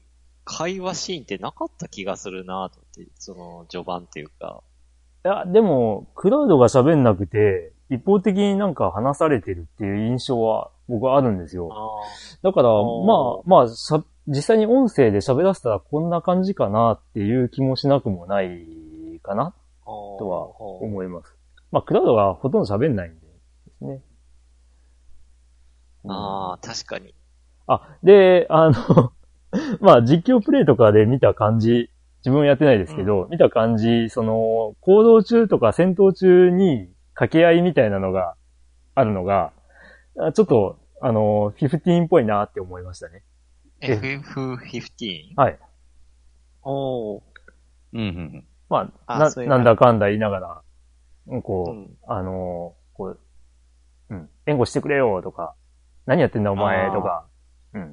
会話シーンってなかった気がするなと思って、その序盤っていうか。いや、でも、クラウドが喋んなくて、一方的になんか話されてるっていう印象は僕はあるんですよ。あだから、おまあ、まあ、実際に音声で喋らせたらこんな感じかなっていう気もしなくもないかなあ。とは思思います。まあ、クラウドがほとんど喋んないんでですね。ああ、確かに。あ、で、あの、まあ、実況プレイとかで見た感じ、自分はやってないですけど、見た感じ、その、行動中とか戦闘中に掛け合いみたいなのがあるのが、あちょっと、あの、15っぽいなって思いましたね。FF15? はい。おー。うんうんまあ、ななんだかんだ言いながら、うんこう、うんあのーこう、うん、援護してくれよとか、何やってんだお前とか、うん。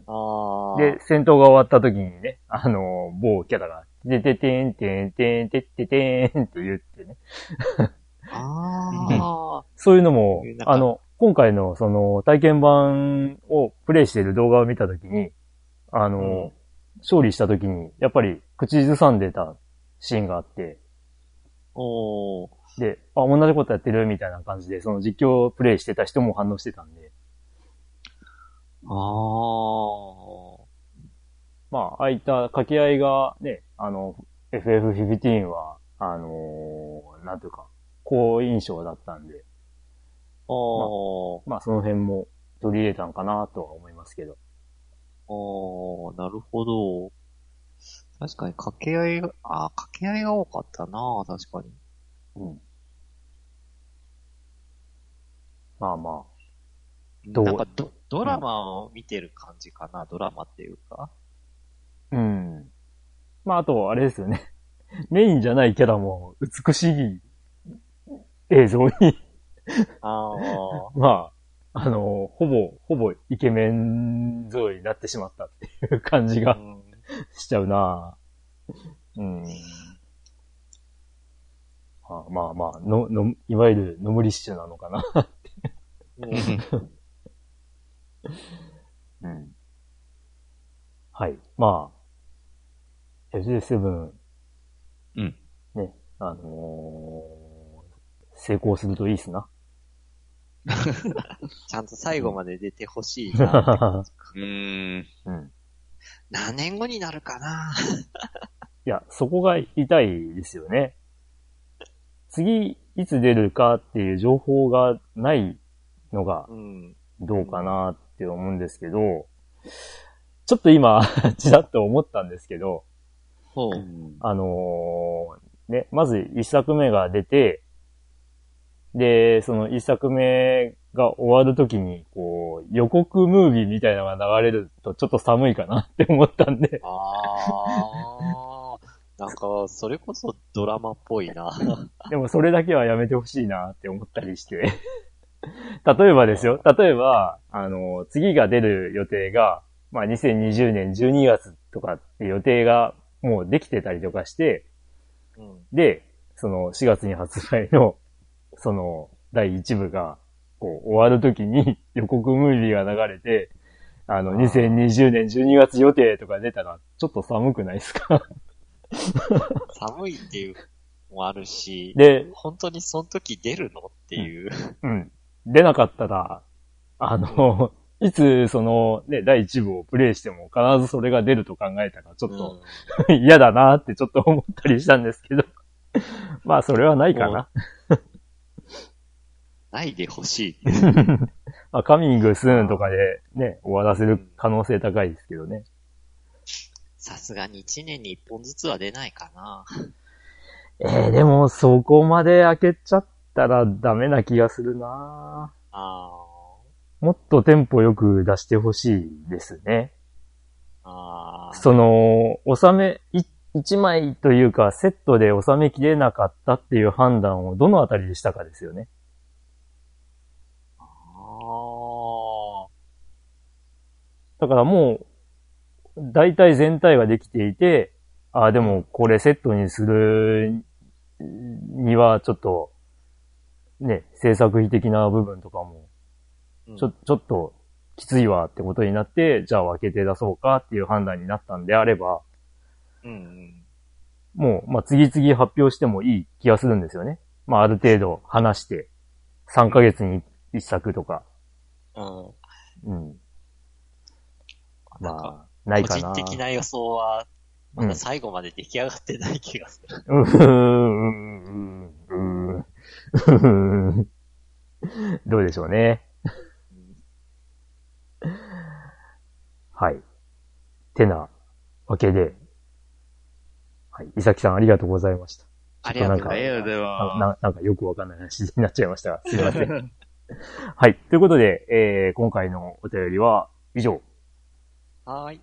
で、戦闘が終わった時にね、あのー某キャラが、てててんてんてんてっててんって言ってね。あそういうのもあの、今回のその体験版をプレイしている動画を見た時に、あの勝利した時に、やっぱり口ずさんでたシーンがあって、ー。おー。で、あ、同じことやってるみたいな感じで、その実況プレイしてた人も反応してたんで、あー。まあ、ああいった掛け合いがね、あの、FF15 は、あのーなんというか、好印象だったんで、おー。まあその辺も取り入れたのかなとは思いますけど。おー、なるほど。確かに掛け合いが、あー、掛け合いが多かったな確かに。うん。まあまどう？なんかド、ドラマを見てる感じかな、ドラマっていうか。あ。うん。まああと、あれですよね。メインじゃないキャラも美しい映像にあー。まあ、あの、ほぼ、ほぼイケメン像になってしまったっていう感じがうんしちゃうなうん。あまあまあ、の、の、いわゆるノムリッシュなのかな。うん。はい。まあ、FF7、うん。ね、あのー成功するといいっすな。ちゃんと最後まで出てほしいな。うーん。うん。何年後になるかな いや、そこが痛いですよね。次、いつ出るかっていう情報がないのがうん。どうかなって思うんですけど、ちょっと今、ちらっと思ったんですけど。あのーね、まず一作目が出て、で、その一作目が終わるときに、こう、予告ムービーみたいなのが流れるとちょっと寒いかなって思ったんで、あー。なんか、それこそドラマっぽいな。でもそれだけはやめてほしいなって思ったりして。例えばですよ。例えば、あの、次が出る予定が、まあ2020年12月とかって予定がもうできてたりとかして、うん。で、その4月に発売の、その第1部が、こう終わるときに 予告ムービーが流れて、あの、2020年12月予定とか出たら、ちょっと寒くないですか？寒いっていうのもあるし、で、本当にその時出るのっていう。うん。出なかったら、あの、いつそのね、第1部をプレイしても必ずそれが出ると考えたらちょっと嫌だなってちょっと思ったりしたんですけど。まあそれはないかな。ないでほしい。まあカミングスーンとかでね、終わらせる可能性高いですけどね。さすがに1年に1本ずつは出ないかな。えー、でもそこまで開けちゃったらダメな気がするなあもっとテンポよく出してほしいですね。ー。あー。その、収め、い一枚というかセットで収めきれなかったっていう判断をどのあたりでしたかですよね。あー。だからもう、大体全体ができていて、ああ、でもこれセットにするにはちょっと、ね、制作費的な部分とかも、うんちょ、ちょっときついわってことになって、じゃあ分けて出そうかっていう判断になったんであれば、うんうん。もう、まあ、次々発表してもいい気がするんですよね。まあ、ある程度話して、3ヶ月に1作とか。うん。うん。なんか、まあ、ない個かな。人的な予想は、まうんだ最後まで出来上がってない気がする。うううーん。どうでしょうね。はい。てなわけで、はい。伊崎さんありがとうございました。ありがとうございます。ありがとうございなまななんかよくわかんない話になっちゃいましたが、すいません。はい。ということで、えー、今回のお便りは以上。はーい。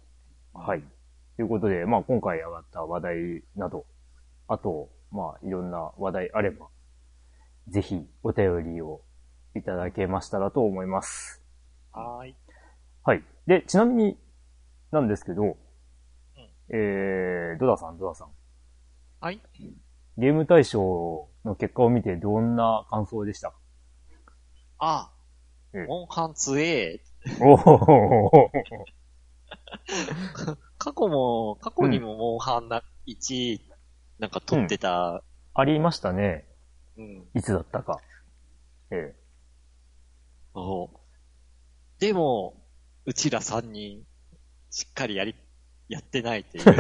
はい。ということで、まあ今回上がった話題など、あと、まあいろんな話題あれば、ぜひお便りをいただけましたらと思います。はーい。はい。で、ちなみになんですけど、えー、ドダさん、ドダさん。はい。ゲーム大賞の結果を見てどんな感想でした？あええ、モンハン強え。おお過去も、過去にもモンハンな1位、なんか取ってた、ありましたね。うん。いつだったか。えそうでも、うちら3人、しっかりやり、やってないっていう、え。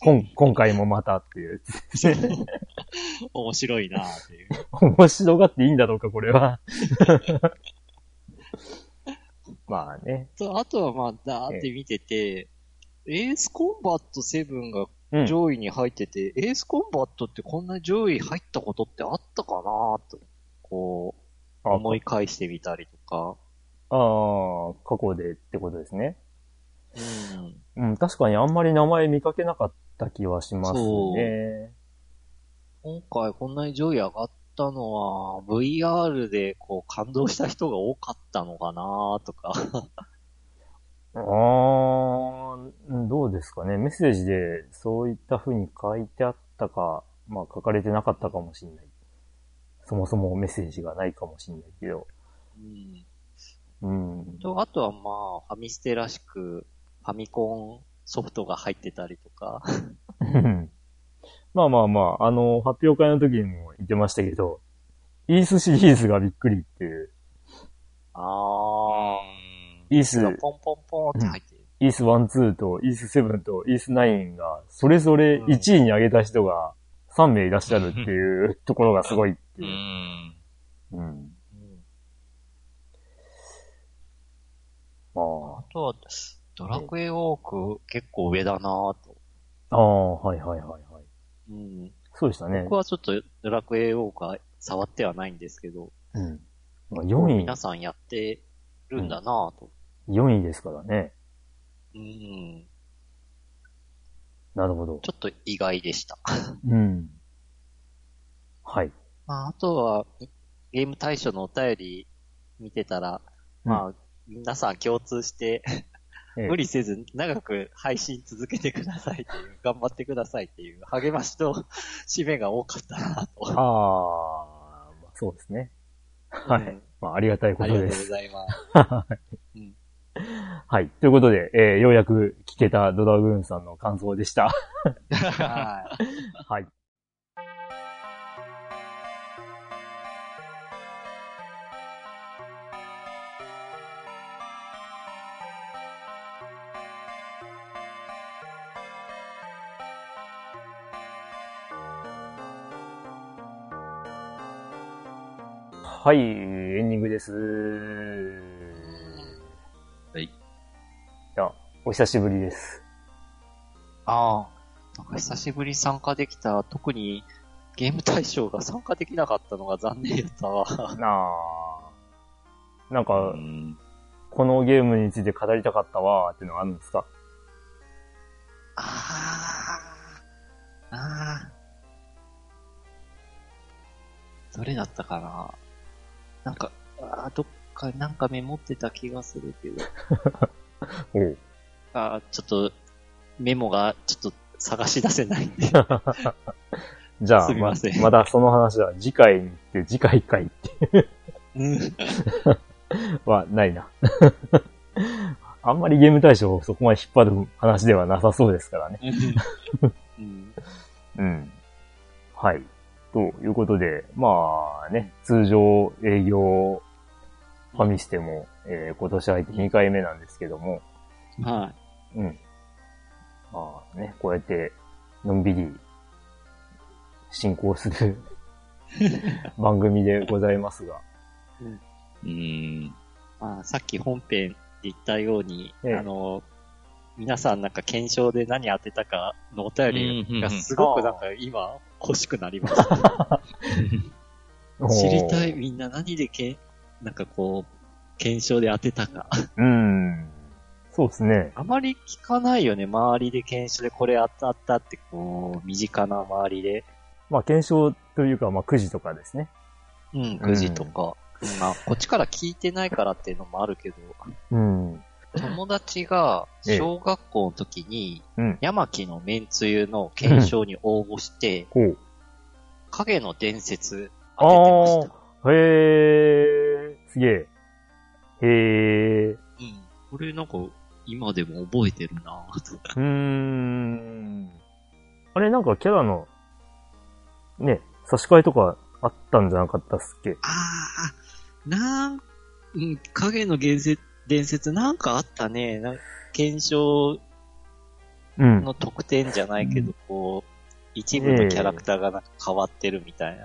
今今回もまたっていう。面白いなっていう。面白がっていいんだろうか、これは。まあね。とあとはまあ、だーって見てて、エースコンバット7がうん。上位に入ってて、エースコンバットってこんな上位入ったことってあったかなと、こう、あ思い返してみたりとか。ああ、過去でってことですね。うん。うん、確かにあんまり名前見かけなかった気はしますね。今回こんなに上位上がったのは、VR でこう感動した人が多かったのかなとか。ああ、うんどうですかね。メッセージでそういった風に書いてあったか、まあ書かれてなかったかもしれない。そもそもメッセージがないかもしれないけど。うん。うん。と、あとはまあ、ファミステらしく、ファミコンソフトが入ってたりとか。まあまあまあ、あの、発表会の時にも言ってましたけど、イースシリーズがびっくりっていう、あイース、ー。ポンポンポンって入ってる。イース1、2とイース7とイース9が、それぞれ1位に上げた人が3名いらっしゃるっていうところがすごいってういう。ん。うん。うんまあとは、ドラクエウォーク結構上だなぁと。あ、あはいはいはい。うん。そうでしたね僕。はちょっとドラクエウォークは触ってはないんですけど、うん。まあ4位皆、さんやってるんだなぁと。4位ですからね。うん。なるほど。ちょっと意外でした。うん。はい。まあ、あとは、ゲーム対象のお便り見てたら、まあ、皆さん共通して、ええ無理せず長く配信続けてくださいっていう、頑張ってくださいっていう励ましと締めが多かったなと。ああ、まあ、そうですね。はい。うんまあ、ありがたいこありがとうごとです。ざいます。うん はい。ということで、えー、ようやく聞けたドラグーンさんの感想でした。はい。はい。はい、エンディングです。はい。いや、お久しぶりです。ああ、なんか久しぶりに参加できた、特にゲーム大賞が参加できなかったのが残念やったわ。なあ。なんか、うん。このゲームについて語りたかったわーっていうのがあるんですか？ああ、ああ。どれだったかな？なんか、あーどっかなんかメモってた気がするけど。おう。あーちょっと、メモがちょっと探し出せないんで。じゃあ、すみませんままたその話は次回に行って、次回会ってうん。はないな。あんまりゲーム対象をそこまで引っ張る話ではなさそうですからね。うん。うん。はい。ということで、まあね、通常営業ファミステも、えー今年入って2回目なんですけども、はうん。まあね、こうやって、のんびり、進行する 番組でございますが。うん。い。まあ、さっき本編言ったように、ええあの、皆さんなんか検証で何当てたかのお便うんりうんうんがすごくなんか今欲しくなりました。知りたい。みんな何でけ、なんかこう、検証で当てたか。うん。そうですね。あまり聞かないよね。周りで検証でこれ当たったって、こう、身近な周りで。まあ、検証というか、まあ、くじとかですね。うん、くじとか。まあ、こっちから聞いてないからっていうのもあるけど、うん。友達がええ小学校の時に、うん。山木のめんつゆの検証に応募して。影の伝説当ててました。へえ、すげえ。へえ、うん。これなんか、今でも覚えてるなぁと。うーん。あれ、なんかキャラの、ね、差し替えとかあったんじゃなかったっすっけ？ああ、なん、うん、影の伝説、伝説なんかあったね。なん検証うん。の特典じゃないけど、こう、一部のキャラクターがなんか変わってるみたいな。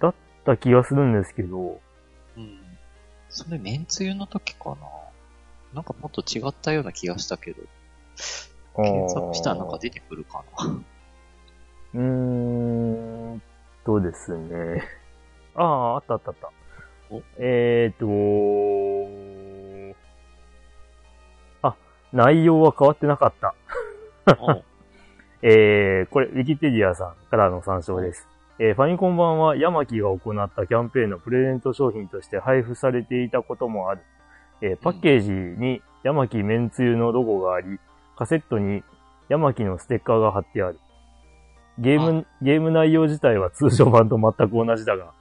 だった気がするんですけど、うん。それ、めんつゆの時かななんかもっと違ったような気がしたけど、検索したらなんか出てくるかな。うーんとですね。ああ、あったあったあったお？えーとあ、内容は変わってなかった。お えー、これ、ウィキペディアさんからの参照です。えーファミコン版はヤマキが行ったキャンペーンのプレゼント商品として配布されていたこともある。えーパッケージにヤマキめんつゆのロゴがあり、カセットにヤマキのステッカーが貼ってある。ゲーム、ゲーム内容自体は通常版と全く同じだが、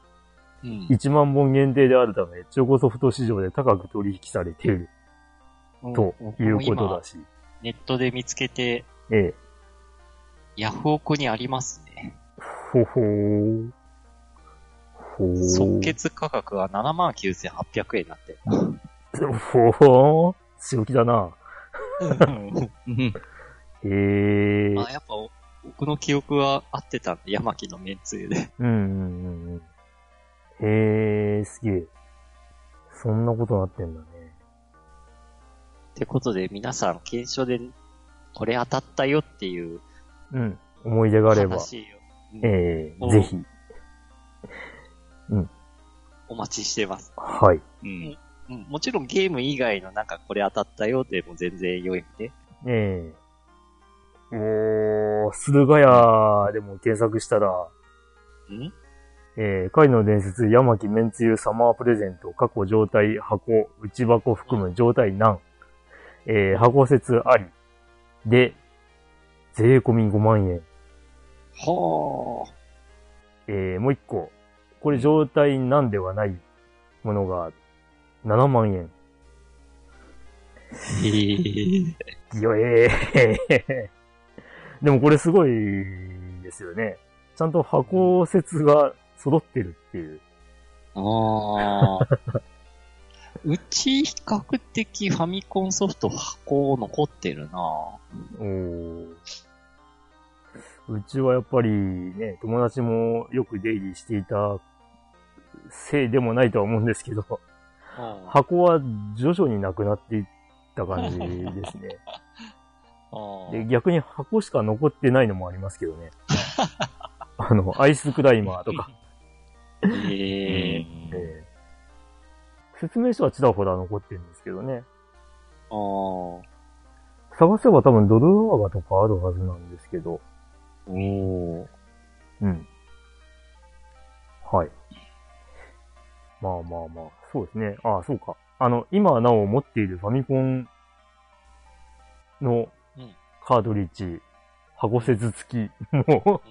うん。1万本限定であるため、中古ソフト市場で高く取引されているということだし。ネットで見つけて、ええヤフオクにありますね。ほほー。ほー。即決価格は79,800円になってる。ほほー。強気だな。うん へえ。まあやっぱ、僕の記憶は合ってたんで、山木のめんつゆで。うんうんうんうん。へえ、すげえ。そんなことなってんだね。ってことで、皆さん、検証で、これ当たったよっていううん。思い出があれば。うんええおぜひ。お待ちしてます。はい。うん。うん、もちろんゲーム以外のなんかこれ当たったよでも全然良いんで。ええおー、駿河屋でも検索したら、ん？えー、貝の伝説、山木めんつゆサマープレゼント、過去状態箱、内箱含む状態難、えー、箱説あり、で、税込み5万円。はえー、もう一個、これ状態難ではないものが7万円。え。よえー。でもこれすごいですよね。ちゃんと箱説が揃ってるっていう。ああ。うち比較的ファミコンソフト箱残ってるなおーうちはやっぱりね、友達もよく出入りしていたせいでもないとは思うんですけど、ぁ。箱は徐々になくなっていった感じですね。あ で逆に箱しか残ってないのもありますけどね。あの、アイスクライマーとか。えー説明書はちらほら残ってるんですけどね。ああ。探せば多分ドルオーガとかあるはずなんですけど。おー。うん。はい。まあまあまあ、そうですね。ああ、そうか。あの、今なお持っているファミコンのうんカートリッジ、箱説付きも、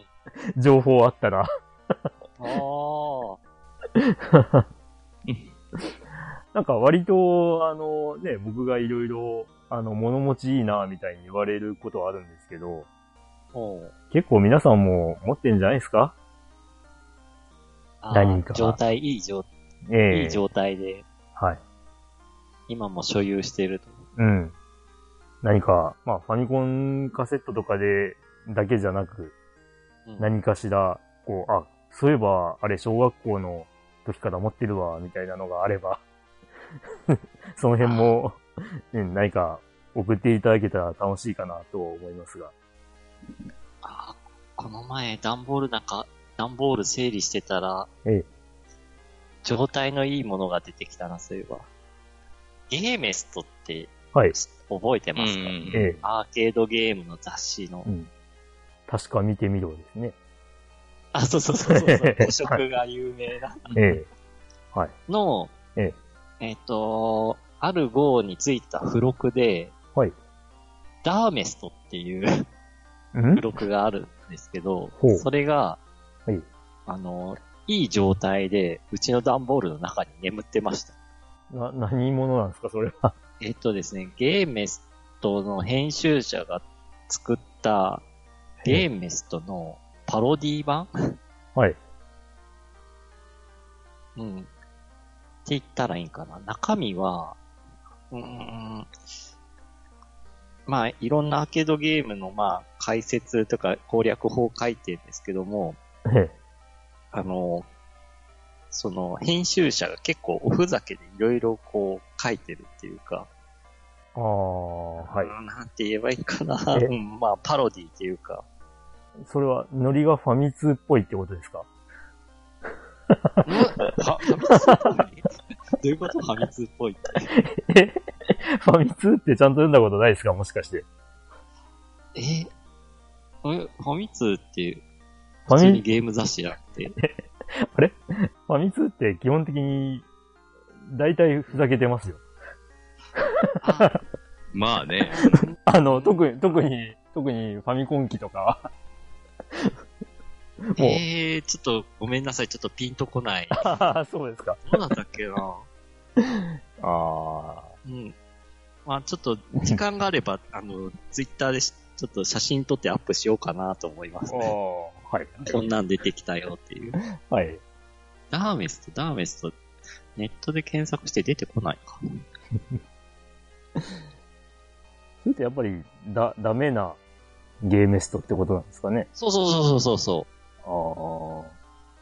情報あったら、ああ。なんか割と、あのね、僕がいろいろ、あの、物持ちいいな、みたいに言われることはあるんですけど、結構皆さんも持ってんじゃないですか？何か。状態、いい状、ええ。いい状態で、はい。今も所有していると。うん。何か、まあ、ファミコンカセットとかで、だけじゃなく、うん。何かしら、こう、あ、そういえば、あれ、小学校の時から持ってるわ、みたいなのがあれば、その辺もうん、何か送っていただけたら楽しいかなと思いますが。あこの前、段ボールなんか、段ボール整理してたら、ええ。状態のいいものが出てきたな、そういえば。ゲーメストってはい。覚えてますか、ええ。アーケードゲームの雑誌のう。ん。確か見てみろですね。あ、そうそうそうそうそう。古色が有名な。ええ。はい。の、ええ。えっ、と、ある号についた付録で、はい。ダーメストっていううん？付録があるんですけどほう、それが、はい。あの、いい状態で、うちの段ボールの中に眠ってました。な、何者なんですか、それは。えっとですね、ゲーメストの編集者が作った、ゲーメストのパロディ版？はい。うん。って言ったらいいんかな。中身は、うーん、まあ、いろんなアーケードゲームの、まあ、解説とか攻略法を書いてるんですけども、ええ。あの、その、編集者が結構おふざけでいろいろこう書いてるっていうか、ああ、はい。うんなんて言えばいいかな。えうん、まあ、パロディっていうか、それは、ノリがファミ通っぽいってことですか？は、ファミ通っぽいどういうこと？ファミ通っぽいって。え？ファミ通ってちゃんと読んだことないですか？もしかして。え？えファミ通って、ファミ普通に、ゲーム雑誌じゃなくて、あれ？ファミ通って基本的に、大体ふざけてますよ。まあね。あの、特に、特に、特にファミコン機とかは。ええー、ちょっとごめんなさい、ちょっとピンとこない。ああ、そうですか。どうだったっけな あうん。まあちょっと時間があれば、あの、ツイッターでしちょっと写真撮ってアップしようかなと思いますあ。ね。はい。こんなん出てきたよっていう。はい。ダーメスト、ダーメスト、ネットで検索して出てこないか。それってやっぱり、だ、ダメなゲーメストってことなんですかね。そうそうそうそうそうそあ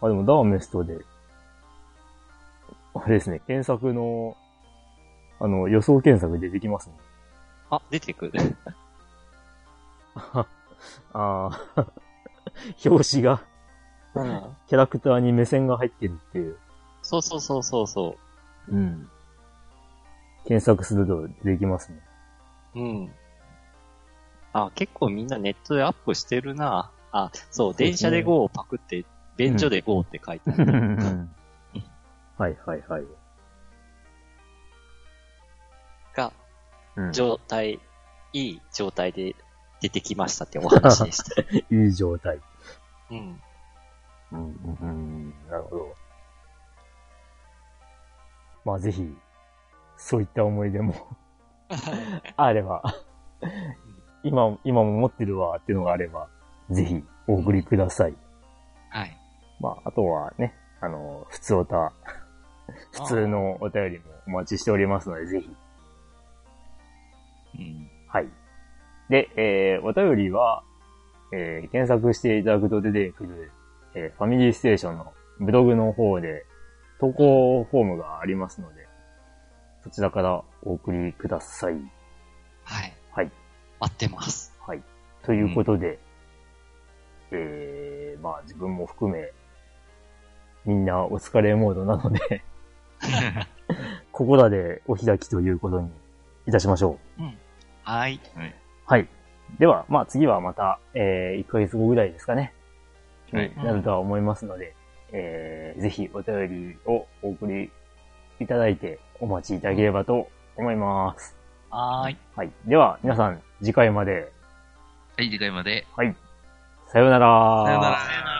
あ。あ、でもダーメストで、あれですね、検索の、あの、予想検索で出てきますね。う。あ、出てくる。ああ。表紙が、うん。キャラクターに目線が入ってるっていう。そうそうそうそうそうん。検索すると出てきますね。う。うん。あ、結構みんなネットでアップしてるな。あ、そう、電車で GO をパクって、便所で GO って書いてある。はいはいはい。が、うん状態、いい状態で出てきましたってお話でした。いい状態。うん。うん、うん、うん、なるほど。まあぜひ、そういった思い出も あれば、今、今も持ってるわっていうのがあれば、ぜひお送りください。はい。まあ、あとはね、あの、普通おた、普通のお便りもお待ちしておりますので、ぜひ。うん。はい。で、えー、お便りは、えー、検索していただくと出てくる、えー、ファミリーステーションのブログの方で、投稿フォームがありますので、そちらからお送りください。はい。はい。待ってます。はい。ということで、えー、まあ自分も含め、みんなお疲れモードなので、ここらでお開きということにいたしましょう。はい。はい。では、まあ次はまた、えー、1ヶ月後ぐらいですかね。はいになるとは思いますので、えー、ぜひお便りをお送りいただいてお待ちいただければと思います。はーい。はい。では、皆さん、次回まで。はい、次回まで。はい。さようなら。さようならさよなら。